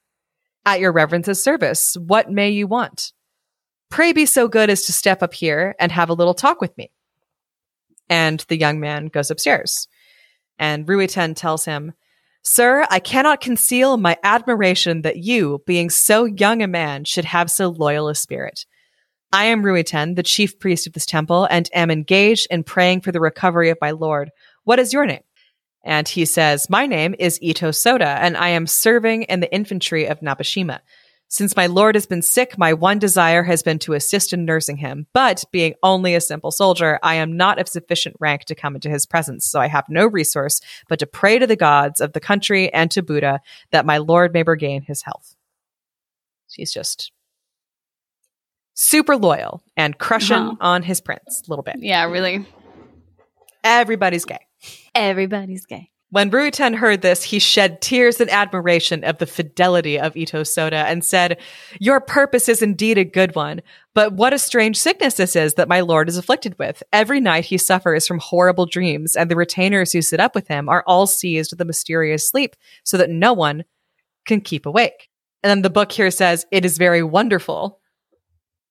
At your reverence's service, what may you want? Pray be so good as to step up here and have a little talk with me. And the young man goes upstairs. And Ruiten tells him, Sir, I cannot conceal my admiration that you, being so young a man, should have so loyal a spirit. I am Ruiten, the chief priest of this temple, and am engaged in praying for the recovery of my lord. What is your name? And he says, My name is Ito Soda, and I am serving in the infantry of Nabeshima. Since my lord has been sick, my one desire has been to assist in nursing him. But being only a simple soldier, I am not of sufficient rank to come into his presence, so I have no resource but to pray to the gods of the country and to Buddha that my lord may regain his health. He's just super loyal and crushing Uh-huh. on his prince a little bit. Yeah, really. Everybody's gay. Everybody's gay. When Ruiten heard this, he shed tears in admiration of the fidelity of Ito Soda and said, Your purpose is indeed a good one, but what a strange sickness this is that my lord is afflicted with. Every night he suffers from horrible dreams, and the retainers who sit up with him are all seized with a mysterious sleep, so that no one can keep awake. And then the book here says, It is very wonderful,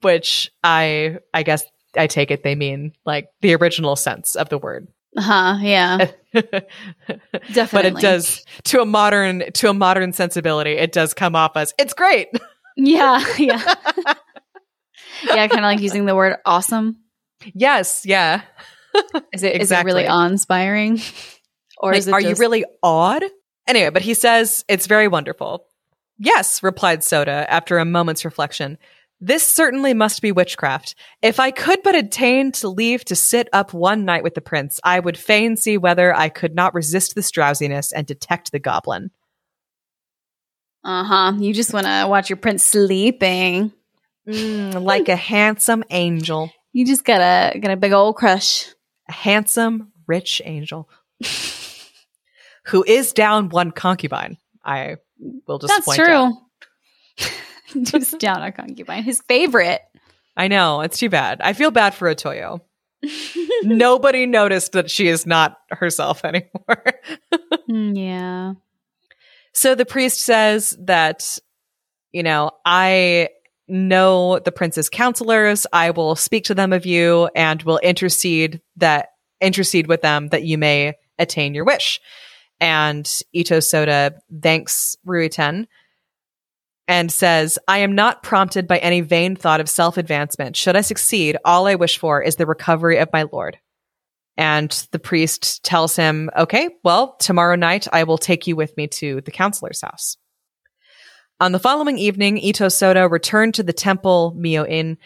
which I, I guess I take it they mean like the original sense of the word. Huh, yeah. Definitely. but it does to a modern to a modern sensibility it does come off as it's great Yeah, yeah. yeah, kind of like using the word awesome. yes yeah Is it is it Exactly. really awe inspiring? Or like, is it are you really awed anyway but he says it's very wonderful yes replied Soda after a moment's reflection this certainly must be witchcraft. If I could but attain to leave to sit up one night with the prince, I would fain see whether I could not resist this drowsiness and detect the goblin. Uh-huh. You just want to watch your prince sleeping. Mm, like a handsome angel. You just got a got a big old crush. a handsome, rich angel who is down one concubine. I will just That's point out. true. just down a concubine. His favorite. I know, it's too bad. I feel bad for Otoyo. Nobody noticed that she is not herself anymore. Mm, yeah. so the priest says that, you know, I know the prince's counselors. I will speak to them of you and will intercede that intercede with them that you may attain your wish. And Ito Soda thanks Ruiten and says, I am not prompted by any vain thought of self advancement. Should I succeed, all I wish for is the recovery of my lord. And the priest tells him, Okay, well, tomorrow night I will take you with me to the counselor's house. On the following evening, Ito Soda returned to the temple Mio-in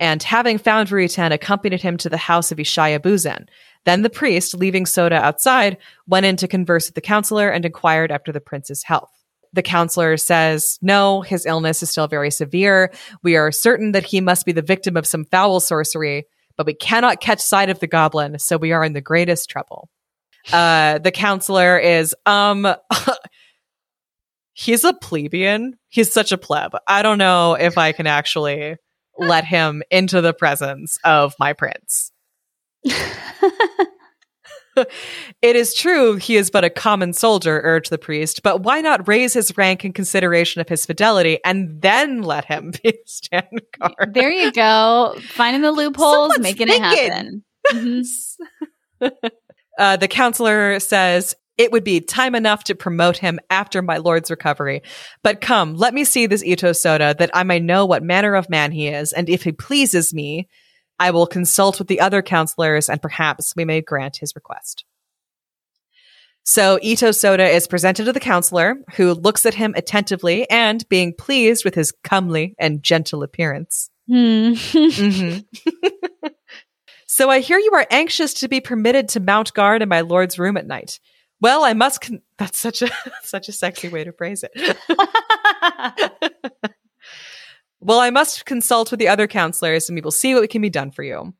and having found Ruiten, accompanied him to the house of Ishaya Buzen. Then the priest, leaving Soda outside, went in to converse with the counselor and inquired after the prince's health. The counselor says, No, his illness is still very severe. We are certain that he must be the victim of some foul sorcery, but we cannot catch sight of the goblin, so we are in the greatest trouble. Uh, the counselor is, um, he's a plebeian. He's such a pleb. I don't know if I can actually let him into the presence of my prince. it is true he is but a common soldier, urged the priest, but why not raise his rank in consideration of his fidelity and then let him be a stand guard? There you go. Finding the loopholes, Someone's making thinking. it happen. Mm-hmm. uh, the counselor says, it would be time enough to promote him after my lord's recovery. But come, let me see this Ito Soda that I may know what manner of man he is, and if he pleases me, I will consult with the other counselors and perhaps we may grant his request. So Ito Soda is presented to the counselor, who looks at him attentively and, being pleased with his comely and gentle appearance. Hmm. mm-hmm. so I hear you are anxious to be permitted to mount guard in my lord's room at night. Well, I must. Con- That's such a such a sexy way to phrase it. Well, I must consult with the other counselors, and we will see what can be done for you.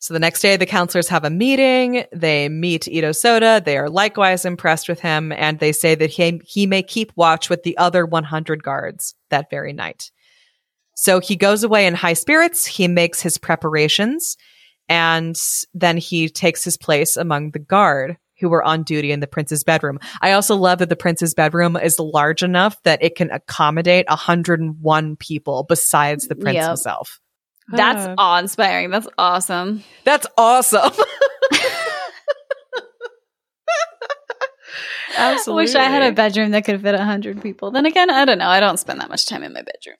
So the next day, the counselors have a meeting. They meet Ito Soda. They are likewise impressed with him, and they say that he he may keep watch with the other 100 guards that very night. So he goes away in high spirits. He makes his preparations, and then he takes his place among the guard who were on duty in the prince's bedroom. I also love that the prince's bedroom is large enough that it can accommodate 101 people besides the prince yep. himself. That's awe inspiring. That's awesome. That's awesome. Absolutely. I wish I had a bedroom that could fit 100 people. Then again, I don't know. I don't spend that much time in my bedroom.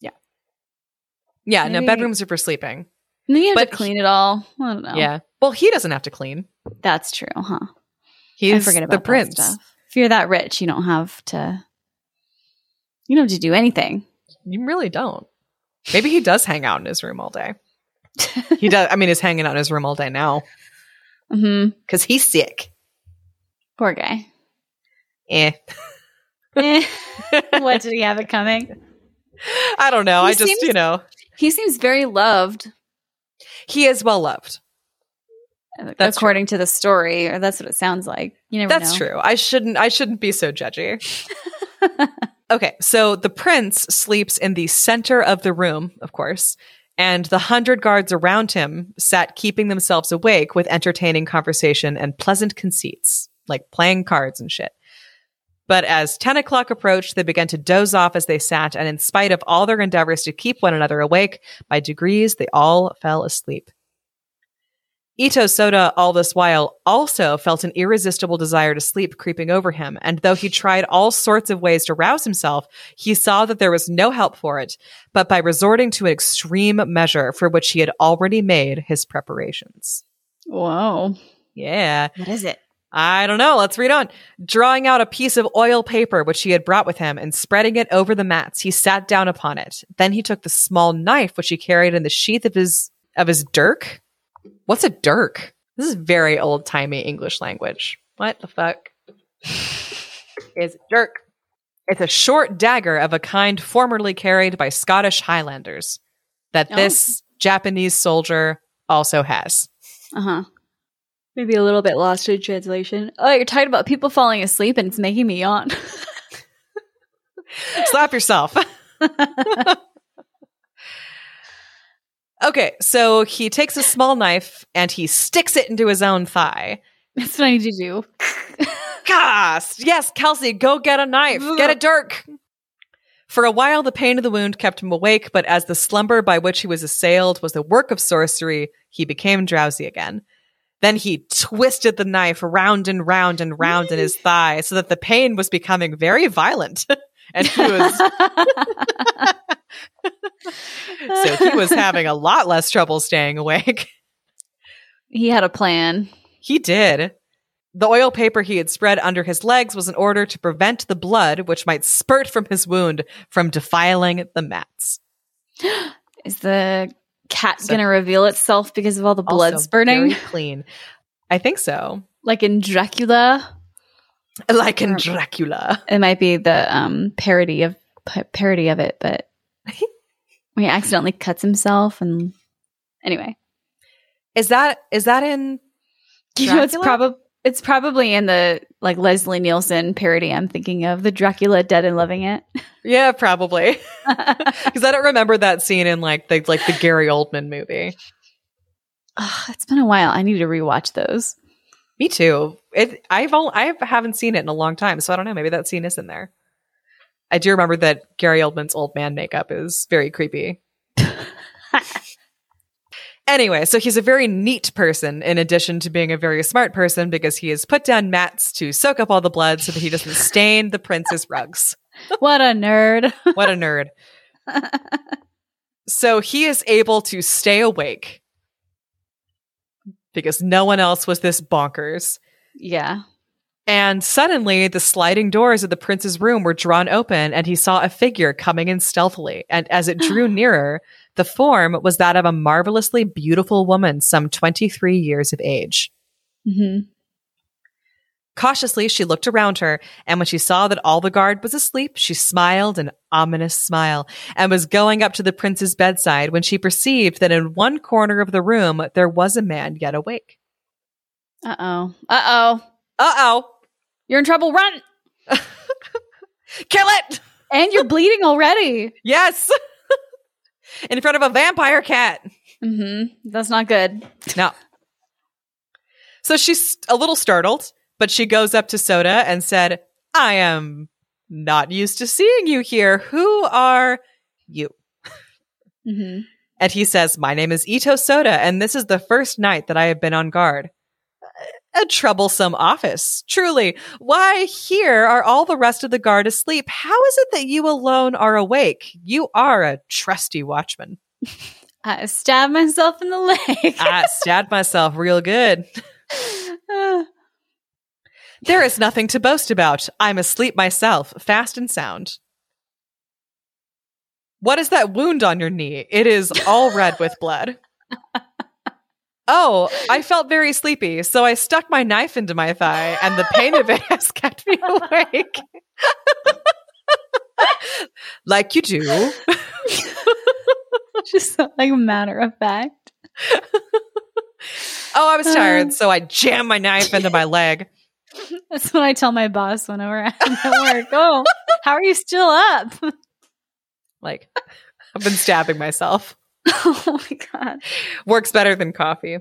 Yeah. Yeah, Maybe. no, bedrooms are for sleeping. And then you have but to clean it all. I don't know. Yeah. Well, he doesn't have to clean. That's true, huh? He's I forget about the prince. Stuff. If you're that rich, you don't have to. You don't have to do anything. You really don't. Maybe he does hang out in his room all day. he does. I mean, he's hanging out in his room all day now. Mm-hmm. Because he's sick. Poor guy. Eh. eh. what did he have it coming? I don't know. He I just, seems, you know. He seems very loved. He is well loved. That's according true. to the story, or that's what it sounds like. You never That's know. true. I shouldn't I shouldn't be so judgy. okay, so the prince sleeps in the center of the room, of course, and the hundred guards around him sat keeping themselves awake with entertaining conversation and pleasant conceits, like playing cards and shit. But as 10 o'clock approached, they began to doze off as they sat, and in spite of all their endeavors to keep one another awake, by degrees they all fell asleep. Ito Soda, all this while, also felt an irresistible desire to sleep creeping over him, and though he tried all sorts of ways to rouse himself, he saw that there was no help for it, but by resorting to an extreme measure for which he had already made his preparations. Wow. Yeah. What is it? I don't know. Let's read on. Drawing out a piece of oil paper which he had brought with him and spreading it over the mats, he sat down upon it. Then he took the small knife which he carried in the sheath of his of his dirk What's a dirk? This is very old timey English language. What the fuck is dirk? It's a short dagger of a kind formerly carried by Scottish Highlanders that oh. this Japanese soldier also has. Uh huh. Maybe a little bit lost in translation. Oh, you're talking about people falling asleep and it's making me yawn. Slap yourself. Okay, so he takes a small knife and he sticks it into his own thigh. That's what I need to do. Gosh, yes, Kelsey, go get a knife. Get a dirk. For a while, the pain of the wound kept him awake, but as the slumber by which he was assailed was the work of sorcery, he became drowsy again. Then he twisted the knife round and round and round in his thigh so that the pain was becoming very violent. and he was so he was having a lot less trouble staying awake. he had a plan. He did. The oil paper he had spread under his legs was in order to prevent the blood, which might spurt from his wound, from defiling the mats. Is the cat So- going to reveal itself because of all the blood spurting? very clean. I think so. like in Dracula? Like in Dracula. It might be the um, parody of pa- parody of it, but he accidentally cuts himself and anyway, Is that is that in you know, it's probably it's probably in the like Leslie Nielsen parody. I'm thinking of the Dracula Dead and Loving It. Yeah, probably. Because I don't remember that scene in like the like the Gary Oldman movie. Ugh, it's been a while. I need to rewatch those. Me too. It I've only, I haven't seen it in a long time, so I don't know. Maybe that scene is in there. I do remember that Gary Oldman's old man makeup is very creepy. anyway, so he's a very neat person in addition to being a very smart person because he has put down mats to soak up all the blood so that he doesn't stain the prince's rugs. what a nerd! What a nerd. so he is able to stay awake because no one else was this bonkers. yeah. And suddenly, the sliding doors of the prince's room were drawn open, and he saw a figure coming in stealthily. And as it drew nearer, the form was that of a marvelously beautiful woman, some 23 years of age. Mm hmm Cautiously, she looked around her, and when she saw that all the guard was asleep, she smiled an ominous smile and was going up to the prince's bedside when she perceived that in one corner of the room there was a man yet awake. Uh oh. Uh oh. Uh oh! You're in trouble. Run! Kill it! And you're bleeding already. Yes! in front of a vampire cat. hmm That's not good. No. So she's a little startled, but she goes up to Soda and said, I am not used to seeing you here. Who are you? hmm And he says, My name is Ito Soda, and this is the first night that I have been on guard. A troublesome office, truly. Why, here are all the rest of the guard asleep. How is it that you alone are awake? You are a trusty watchman. I stabbed myself in the leg. I stabbed myself real good. Uh, There is nothing to boast about. I'm asleep myself, fast and sound. What is that wound on your knee? It is all red with blood. Oh, I felt very sleepy, so I stuck my knife into my thigh, and the pain of it has kept me awake. like you do. just like a matter of fact. Oh, I was tired, um, so I jammed my knife into my leg. That's what I tell my boss whenever I'm at work. Oh, how are you still up? Like, I've been stabbing myself. oh my god! Works better than coffee.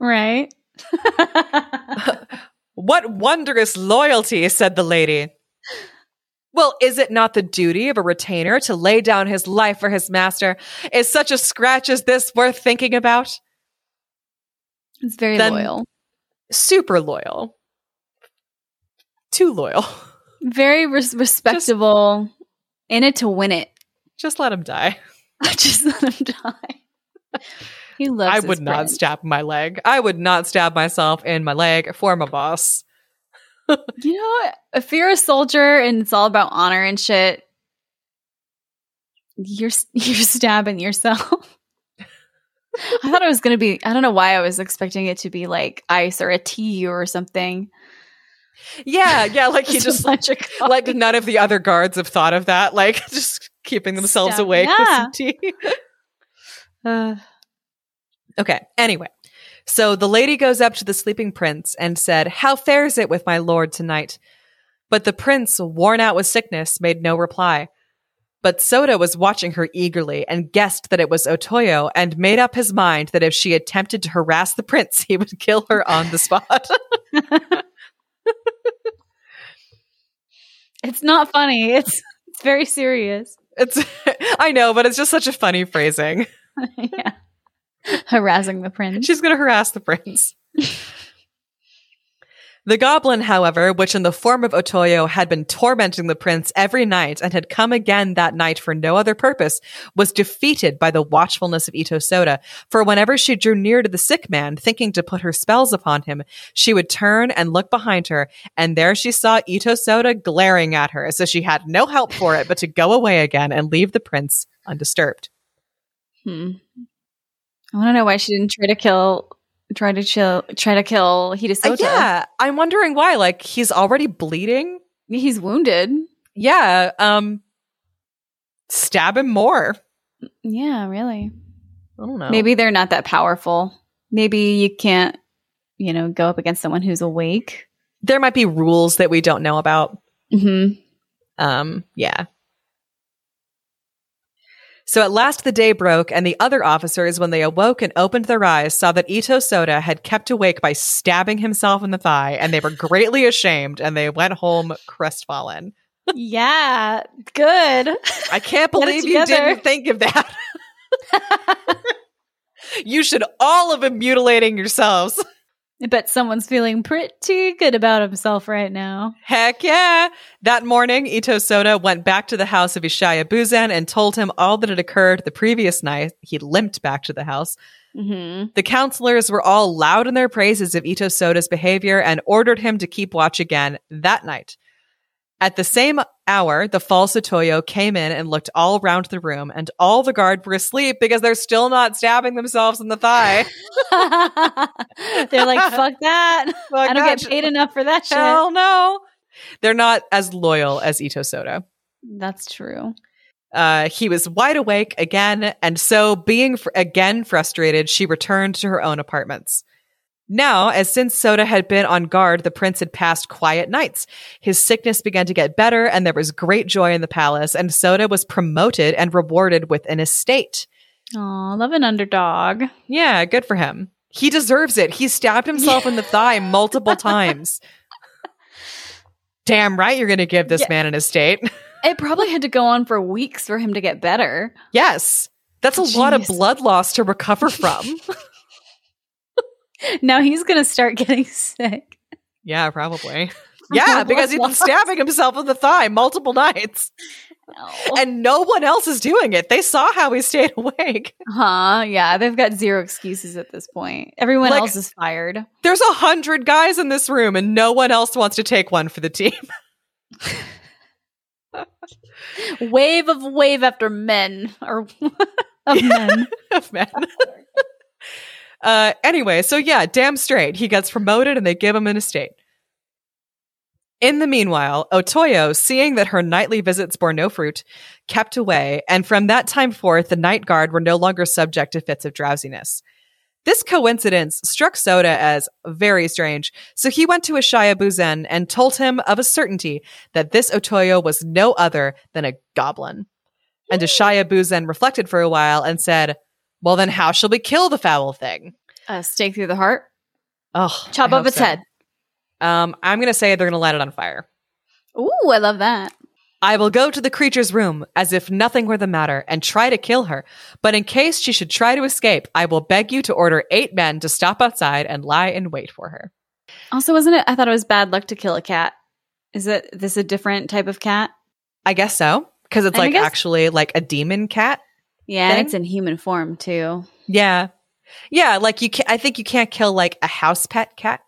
Right? What wondrous loyalty, said the lady. Well, is it not the duty of a retainer to lay down his life for his master? Is such a scratch as this worth thinking about? it's very Then- loyal. Super loyal. Too loyal. Very res- respectable. in it to win it. Just let him die. Just let him die. He loves. I would not stab my leg. I would not stab myself in my leg for my boss. You know, if you're a soldier and it's all about honor and shit, you're you're stabbing yourself. I thought it was gonna be. I don't know why I was expecting it to be like ice or a tea or something. Yeah, yeah, like he just like, like none of the other guards have thought of that, like just keeping themselves awake with some tea. Uh, Okay. Anyway, so the lady goes up to the sleeping prince and said, How fares it with my lord tonight? But the prince, worn out with sickness, made no reply. But Soda was watching her eagerly and guessed that it was Otoyo and made up his mind that if she attempted to harass the prince, he would kill her on the spot. it's not funny. It's it's very serious. It's I know, but it's just such a funny phrasing. yeah. Harassing the prince. She's going to harass the prince. The goblin, however, which in the form of Otoyo had been tormenting the prince every night and had come again that night for no other purpose, was defeated by the watchfulness of Ito Soda. For whenever she drew near to the sick man, thinking to put her spells upon him, she would turn and look behind her, and there she saw Ito Soda glaring at her, so she had no help for it but to go away again and leave the prince undisturbed. Hmm. I want to know why she didn't try to kill, try to chill, try to kill Uh, Ito Soda. yeah, I'm wondering why. Like he's already bleeding. He's wounded. Yeah, um, stab him more. Yeah, really. I don't know. Maybe they're not that powerful. Maybe you can't, you know, go up against someone who's awake. there might be rules that we don't know about. hmm Um, yeah. So at last the day broke, and the other officers, when they awoke and opened their eyes, saw that Ito Soda had kept awake by stabbing himself in the thigh, and they were greatly ashamed, and they went home crestfallen. yeah, good. I can't believe you didn't think of that. you should all have been mutilating yourselves. I bet someone's feeling pretty good about himself right now. Heck yeah. That morning, Ito Soda went back to the house of Ishaya Buzen and told him all that had occurred the previous night. He limped back to the house. hmm The counselors were all loud in their praises of Ito Soda's behavior and ordered him to keep watch again that night. At the same hour, the false Otoyo came in and looked all round the room, and all the guard were asleep because they're still not stabbing themselves in the thigh. They're like, fuck that. Like, I don't that get paid enough for that shit. Hell no. They're not as loyal as Ito Soda. That's true. Uh, he was wide awake again, and so being fr- again frustrated, she returned to her own apartments. Now, as since Soda had been on guard, the prince had passed quiet nights. His sickness began to get better, and there was great joy in the palace, and Soda was promoted and rewarded with an estate. Aw, love an underdog. Yeah, good for him. He deserves it. He stabbed himself in the thigh multiple times. Damn right you're going to give this Yeah. man an estate. It probably had to go on for weeks for him to get better. yes. That's a lot of blood loss to recover from. Now he's going to start getting sick. yeah, probably. Yeah, because he's been stabbing himself in the thigh multiple nights. No. And no one else is doing it. They saw how he stayed awake. huh? Yeah, they've got zero excuses at this point. Everyone Like- else is fired. There's a hundred guys in this room, and no one else wants to take one for the team. Wave of wave after men or of men. of men. Uh, anyway, so yeah, damn straight. He gets promoted and they give him an estate. In the meanwhile, Otoyo, seeing that her nightly visits bore no fruit, kept away, and from that time forth, the night guard were no longer subject to fits of drowsiness. This coincidence struck Soda as very strange, so he went to Ishaya Buzen and told him of a certainty that this Otoyo was no other than a goblin. And Ishaya Buzen reflected for a while and said, Well, then how shall we kill the foul thing? A stake through the heart. Oh, Chop off its so. head. Um, I'm going to say they're going to light it on fire. Ooh, I love that. I will go to the creature's room as if nothing were the matter and try to kill her. But in case she should try to escape, I will beg you to order eight men to stop outside and lie in wait for her. Also, wasn't it? I thought it was bad luck to kill a cat. Is it this a different type of cat? I guess so. Because it's And like guess- actually like a demon cat. Yeah, Thing? and it's in human form too. Yeah. Yeah. Like you can I think you can't kill like a house pet cat.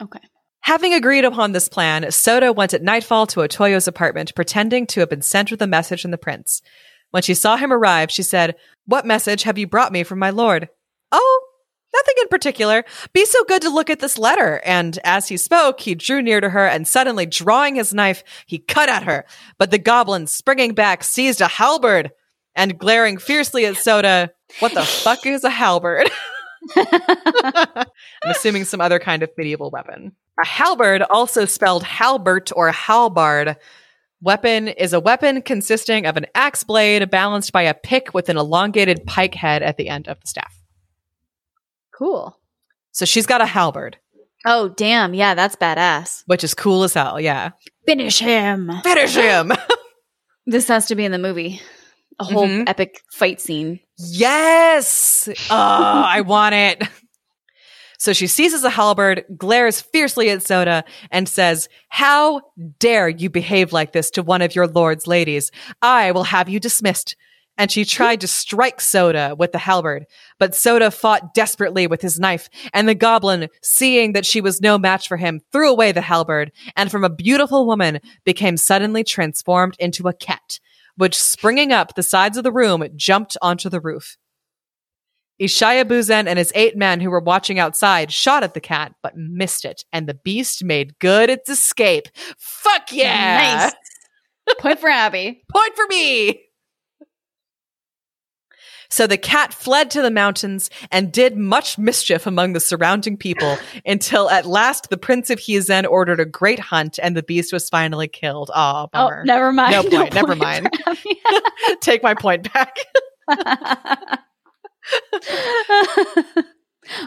Okay. Having agreed upon this plan, Soda went at nightfall to Otoyo's apartment, pretending to have been sent with a message from the prince. When she saw him arrive, she said, What message have you brought me from my lord? Oh, nothing in particular. Be so good to look at this letter. And as he spoke, he drew near to her, and suddenly, drawing his knife, he cut at her. But the goblin, springing back, seized a halberd and glaring fiercely at Soda, What the fuck is a halberd? I'm assuming some other kind of medieval weapon. A halberd, also spelled halbert or halbard, weapon is a weapon consisting of an axe blade balanced by a pick with an elongated pike head at the end of the staff. cool. So she's got a halberd, Oh, damn. Yeah, that's badass. which is cool as hell. Yeah. Finish him. Finish him. This has to be in the movie. A whole Mhm. epic fight scene. Yes. Oh, I want it. So she seizes a halberd, glares fiercely at Soda, and says, How dare you behave like this to one of your lord's ladies? I will have you dismissed. And she tried to strike Soda with the halberd, but Soda fought desperately with his knife, and the goblin, seeing that she was no match for him, threw away the halberd, and from a beautiful woman became suddenly transformed into a cat, which springing up the sides of the room jumped onto the roof. Ishaya Buzen and his eight men who were watching outside shot at the cat, but missed it, and the beast made good its escape. Fuck yeah! Nice. Point for Abby. Point for me! So the cat fled to the mountains and did much mischief among the surrounding people until at last the Prince of Hizen ordered a great hunt and the beast was finally killed. Aw, Oh, bummer. never mind. No point, never mind. Take my point back. oh,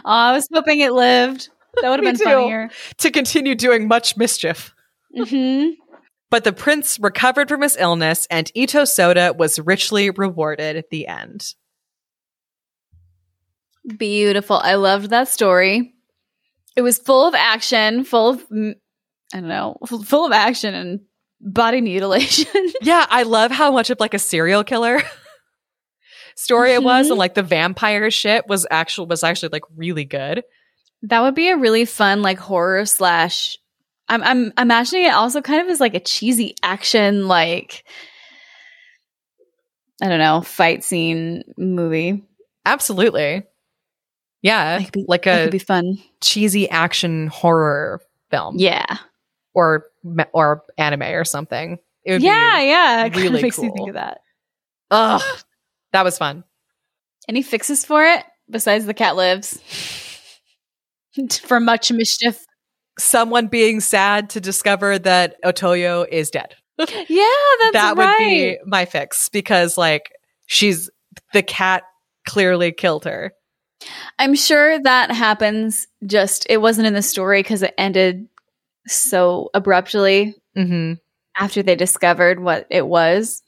I was hoping it lived. That would have been too. funnier. to continue doing much mischief. hmm But the prince recovered from his illness and Ito Soda was richly rewarded at the end. Beautiful. I loved that story. It was full of action, full of, I don't know, full of action and body mutilation. Yeah, I love how much of like a serial killer story it was and mm-hmm. like the vampire shit was actual was actually like really good. that would be a really fun, like, horror slash. I'm, I'm imagining it also kind of as like a cheesy action, like, I don't know, fight scene movie. Absolutely. Yeah, be, like a could be fun. cheesy action horror film Yeah. or or anime or something. It would Yeah, yeah. It really makes me cool. think of that. Ugh. That was fun. Any fixes for it besides the cat lives? for much mischief. Someone being sad to discover that Otoyo is dead. Yeah, that's that right. would be my fix because like she's the cat clearly killed her. I'm sure that happens. Just it wasn't in the story because it ended so abruptly Mm-hmm. after they discovered what it was.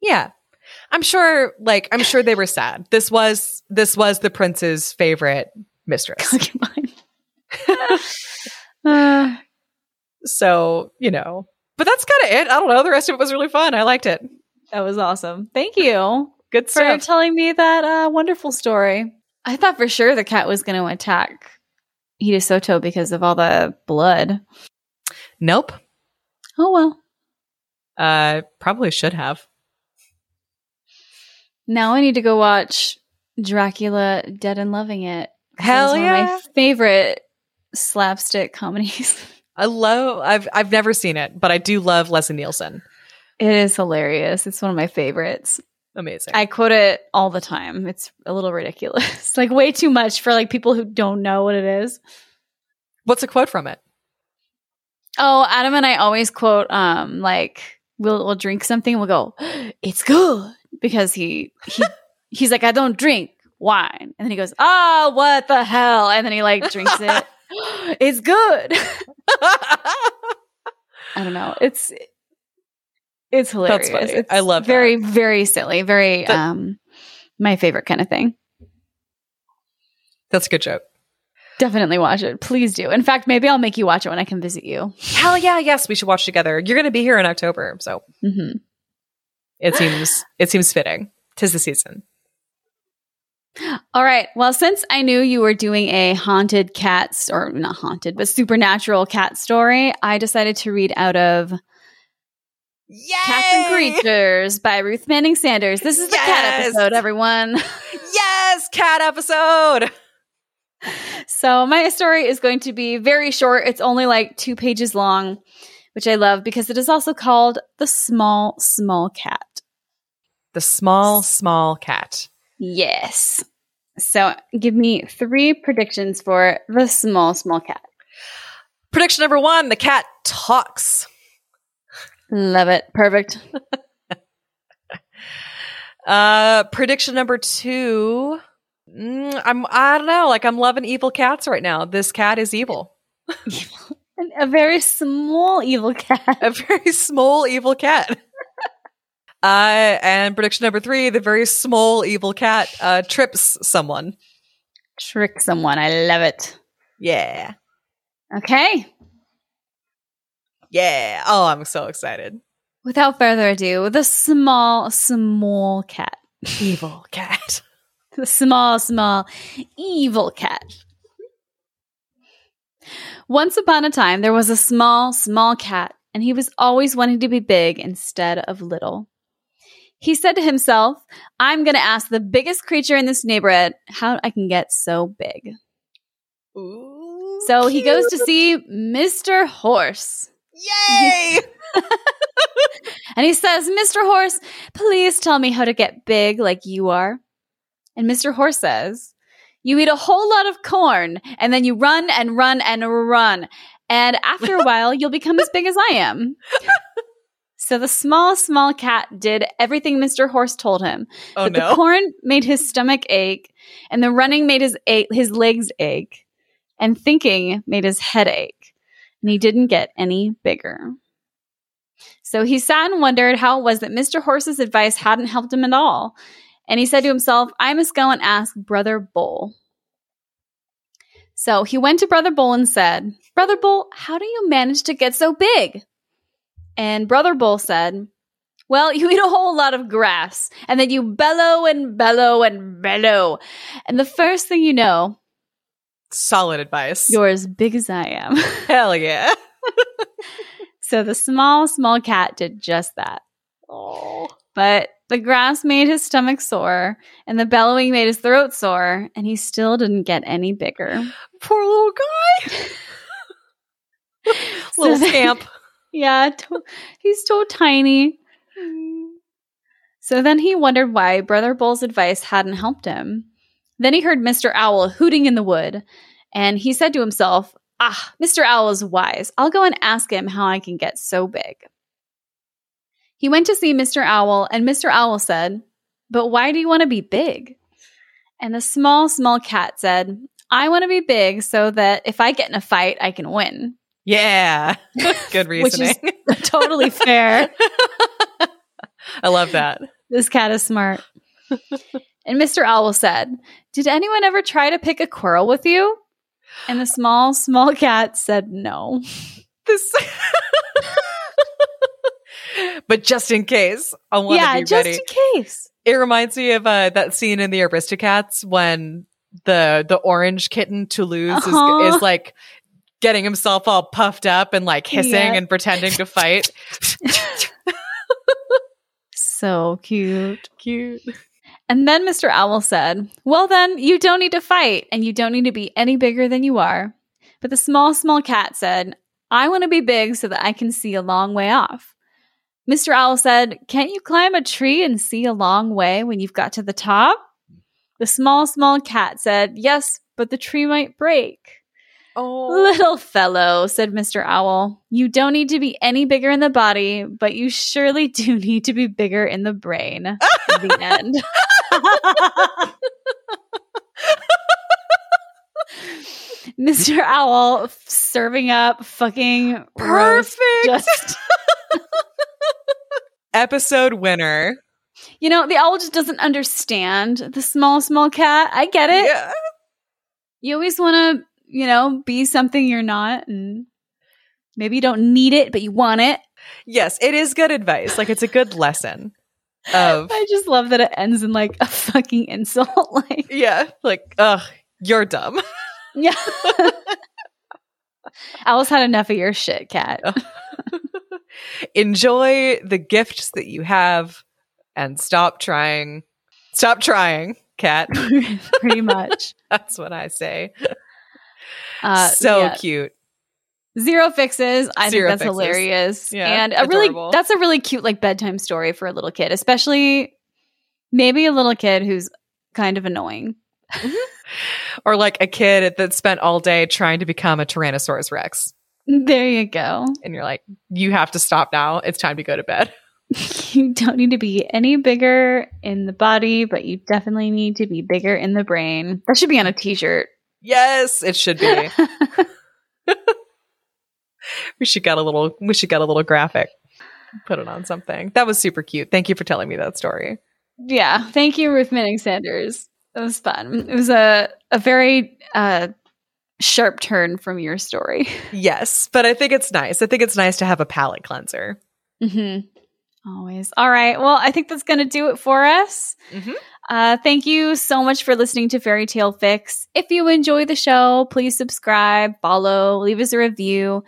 Yeah. I'm sure like I'm sure they were sad. This was this was the prince's favorite mistress. Concubine. Uh, so, you know. But that's kind of it. I don't know. The rest of it was really fun. I liked it. that was awesome. Thank you Good for telling me that uh, wonderful story. I thought for sure the cat was going to attack Ito Soda because of all the blood. nope. Oh well. Uh probably should have. Now I need to go watch Dracula Dead and Loving It. Hell is one of yeah. my favorite slapstick comedies. I love I've I've never seen it, but I do love Leslie Nielsen. It is hilarious. It's one of my favorites. Amazing. I quote it all the time. It's a little ridiculous. like way too much for like people who don't know what it is. What's a quote from it? Oh, Adam and I always quote um like we'll we'll drink something and we'll go, "It's good." Because he he he's like, "I don't drink wine." And then he goes, "Oh, what the hell?" And then he like drinks it. it's good. I don't know. It's it's hilarious. funny. It's I love that. very very silly, very That- um my favorite kind of thing. That's a good joke. Definitely watch it. Please do. In fact, maybe I'll make you watch it when I come visit you. Hell yeah, yes, we should watch together. You're going to be here in October, so hmm it seems it seems fitting. Tis the season. All right. Well, since I knew you were doing a haunted cat, or not haunted, but supernatural cat story, I decided to read out of Yay! Cats and Creatures by Ruth Manning Sanders. This is the cat episode, everyone. Yes, cat episode. So my story is going to be very short. It's only like two pages long, which I love because it is also called The Small, Small Cat. The small, small cat. Yes. So give me three predictions for The Small, Small Cat. Prediction number one: the cat talks. Love it. Perfect. Uh, prediction number two. mm, I'm I don't know. Like I'm loving evil cats right now. This cat is evil. A very small evil cat. A very small evil cat. Uh, and prediction number three: the very small evil cat uh, trips someone. Trick someone. I love it. Yeah, Okay. Yeah. Oh, I'm so excited. Without further ado, the small, small cat. Evil cat. The small, small, evil cat. Once upon a time, there was a small, small cat, and he was always wanting to be big instead of little. He said to himself, I'm going to ask the biggest creature in this neighborhood how I can get so big. Ooh, So he goes to see Mr. Horse. Yay! And he says, Mr. Horse, please tell me how to get big like you are. And Mr. Horse says, You eat a whole lot of corn, and then you run and run and run. And after a while, you'll become as big as I am. So the small, small cat did everything Mr. Horse told him. oh but no. the corn made his stomach ache, and the running made his his legs ache, and thinking made his head ache, and he didn't get any bigger. So he sat and wondered how it was that Mr. Horse's advice hadn't helped him at all. And he said to himself, I must go and ask Brother Bull. So he went to Brother Bull and said, Brother Bull, how do you manage to get so big? And Brother Bull said, well, you eat a whole lot of grass, and then you bellow and bellow and bellow. And the first thing you know, Solid advice. you're as big as I am. Hell yeah. so the small, small cat did just that. Oh. But the grass made his stomach sore, and the bellowing made his throat sore, and he still didn't get any bigger. Poor little guy. So little then- scamp. Yeah, to- he's so tiny. Mm. So then he wondered why Brother Bull's advice hadn't helped him. Then he heard Mr. Owl hooting in the wood, and he said to himself, Ah, Mr. Owl is wise. I'll go and ask him how I can get so big. He went to see Mr. Owl, and Mr. Owl said, But why do you want to be big? And the small, small cat said, I want to be big so that if I get in a fight, I can win. Yeah. Good Which is- reasoning. totally fair. I love that. This cat is smart. and Mr. Owl said, Did anyone ever try to pick a quarrel with you? And the small, small cat said no. This But just in case, I want to Yeah, be just ready. in case. It reminds me of uh, that scene in the Aristocats when the the orange kitten Toulouse Uh-huh. is, is like getting himself all puffed up and like hissing Yeah. and pretending to fight. So cute. Cute. And then Mr. Owl said, Well, then, you don't need to fight, and you don't need to be any bigger than you are. But the small, small cat said, I want to be big so that I can see a long way off. Mr. Owl said, Can't you climb a tree and see a long way when you've got to the top? The small, small cat said, Yes, but the tree might break. Oh. Little fellow, said Mr. Owl, you don't need to be any bigger in the body, but you surely do need to be bigger in the brain. the end. Mr. Owl serving up fucking Perfect. Just Episode winner. you know, the owl just doesn't understand the small, small cat. I get it. Yeah. You always want to, you know, be something you're not, and maybe you don't need it, but you want it. Yes, it is good advice. Like it's a good lesson of I just love that it ends in like a fucking insult. like, yeah, like ugh, you're dumb. yeah. Owl's had enough of your shit, cat. Enjoy the gifts that you have and stop trying. Stop trying, cat. Pretty much. That's what I say. Uh, so yeah. cute. Zero fixes. I Zero think that's fixes. hilarious. Yeah, and a really that's a really cute like bedtime story for a little kid, especially maybe a little kid who's kind of annoying. Or like a kid that spent all day trying to become a Tyrannosaurus Rex. There you go. And you're like, you have to stop now. It's time to go to bed. You don't need to be any bigger in the body, but you definitely need to be bigger in the brain. That should be on a t-shirt. Yes, it should be. we should get a little we should get a little graphic. put it on something. That was super cute. Thank you for telling me that story. Yeah. Thank you, Ruth Manning Sanders. It was fun. It was a, a very uh, sharp turn from your story. Yes, but I think it's nice. I think it's nice to have a palate cleanser. Mm-hmm. Always. All right. Well, I think that's going to do it for us. Mm-hmm. Uh, thank you so much for listening to Fairy Tale Fix. If you enjoy the show, please subscribe, follow, leave us a review.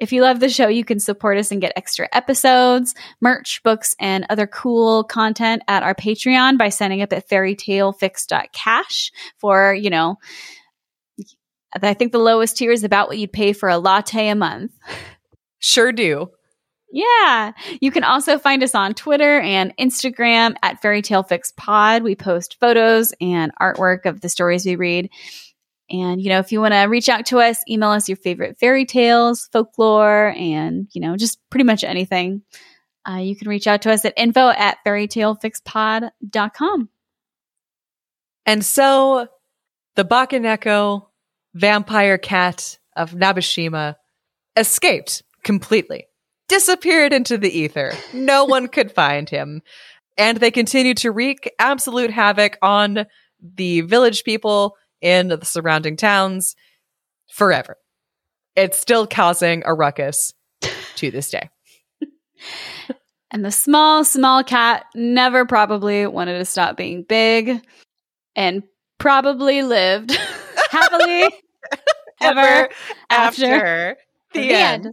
If you love the show, you can support us and get extra episodes, merch, books, and other cool content at our Patreon by signing up at fairytalefix.cash for, you know, I think the lowest tier is about what you'd pay for a latte a month. Sure do. Yeah. You can also find us on Twitter and Instagram at Fairy Tale Fix Pod. We post photos and artwork of the stories we read. And, you know, if you want to reach out to us, email us your favorite fairy tales, folklore, and, you know, just pretty much anything. Uh, you can reach out to us at info at fairytalefixpod.com. And so the Bakeneko vampire cat of Nabeshima escaped completely, disappeared into the ether. No one could find him. And they continued to wreak absolute havoc on the village people in the surrounding towns forever. It's still causing a ruckus to this day. and the small, small cat never probably wanted to stop being big and probably lived happily ever, Ever after, after the, the end. end.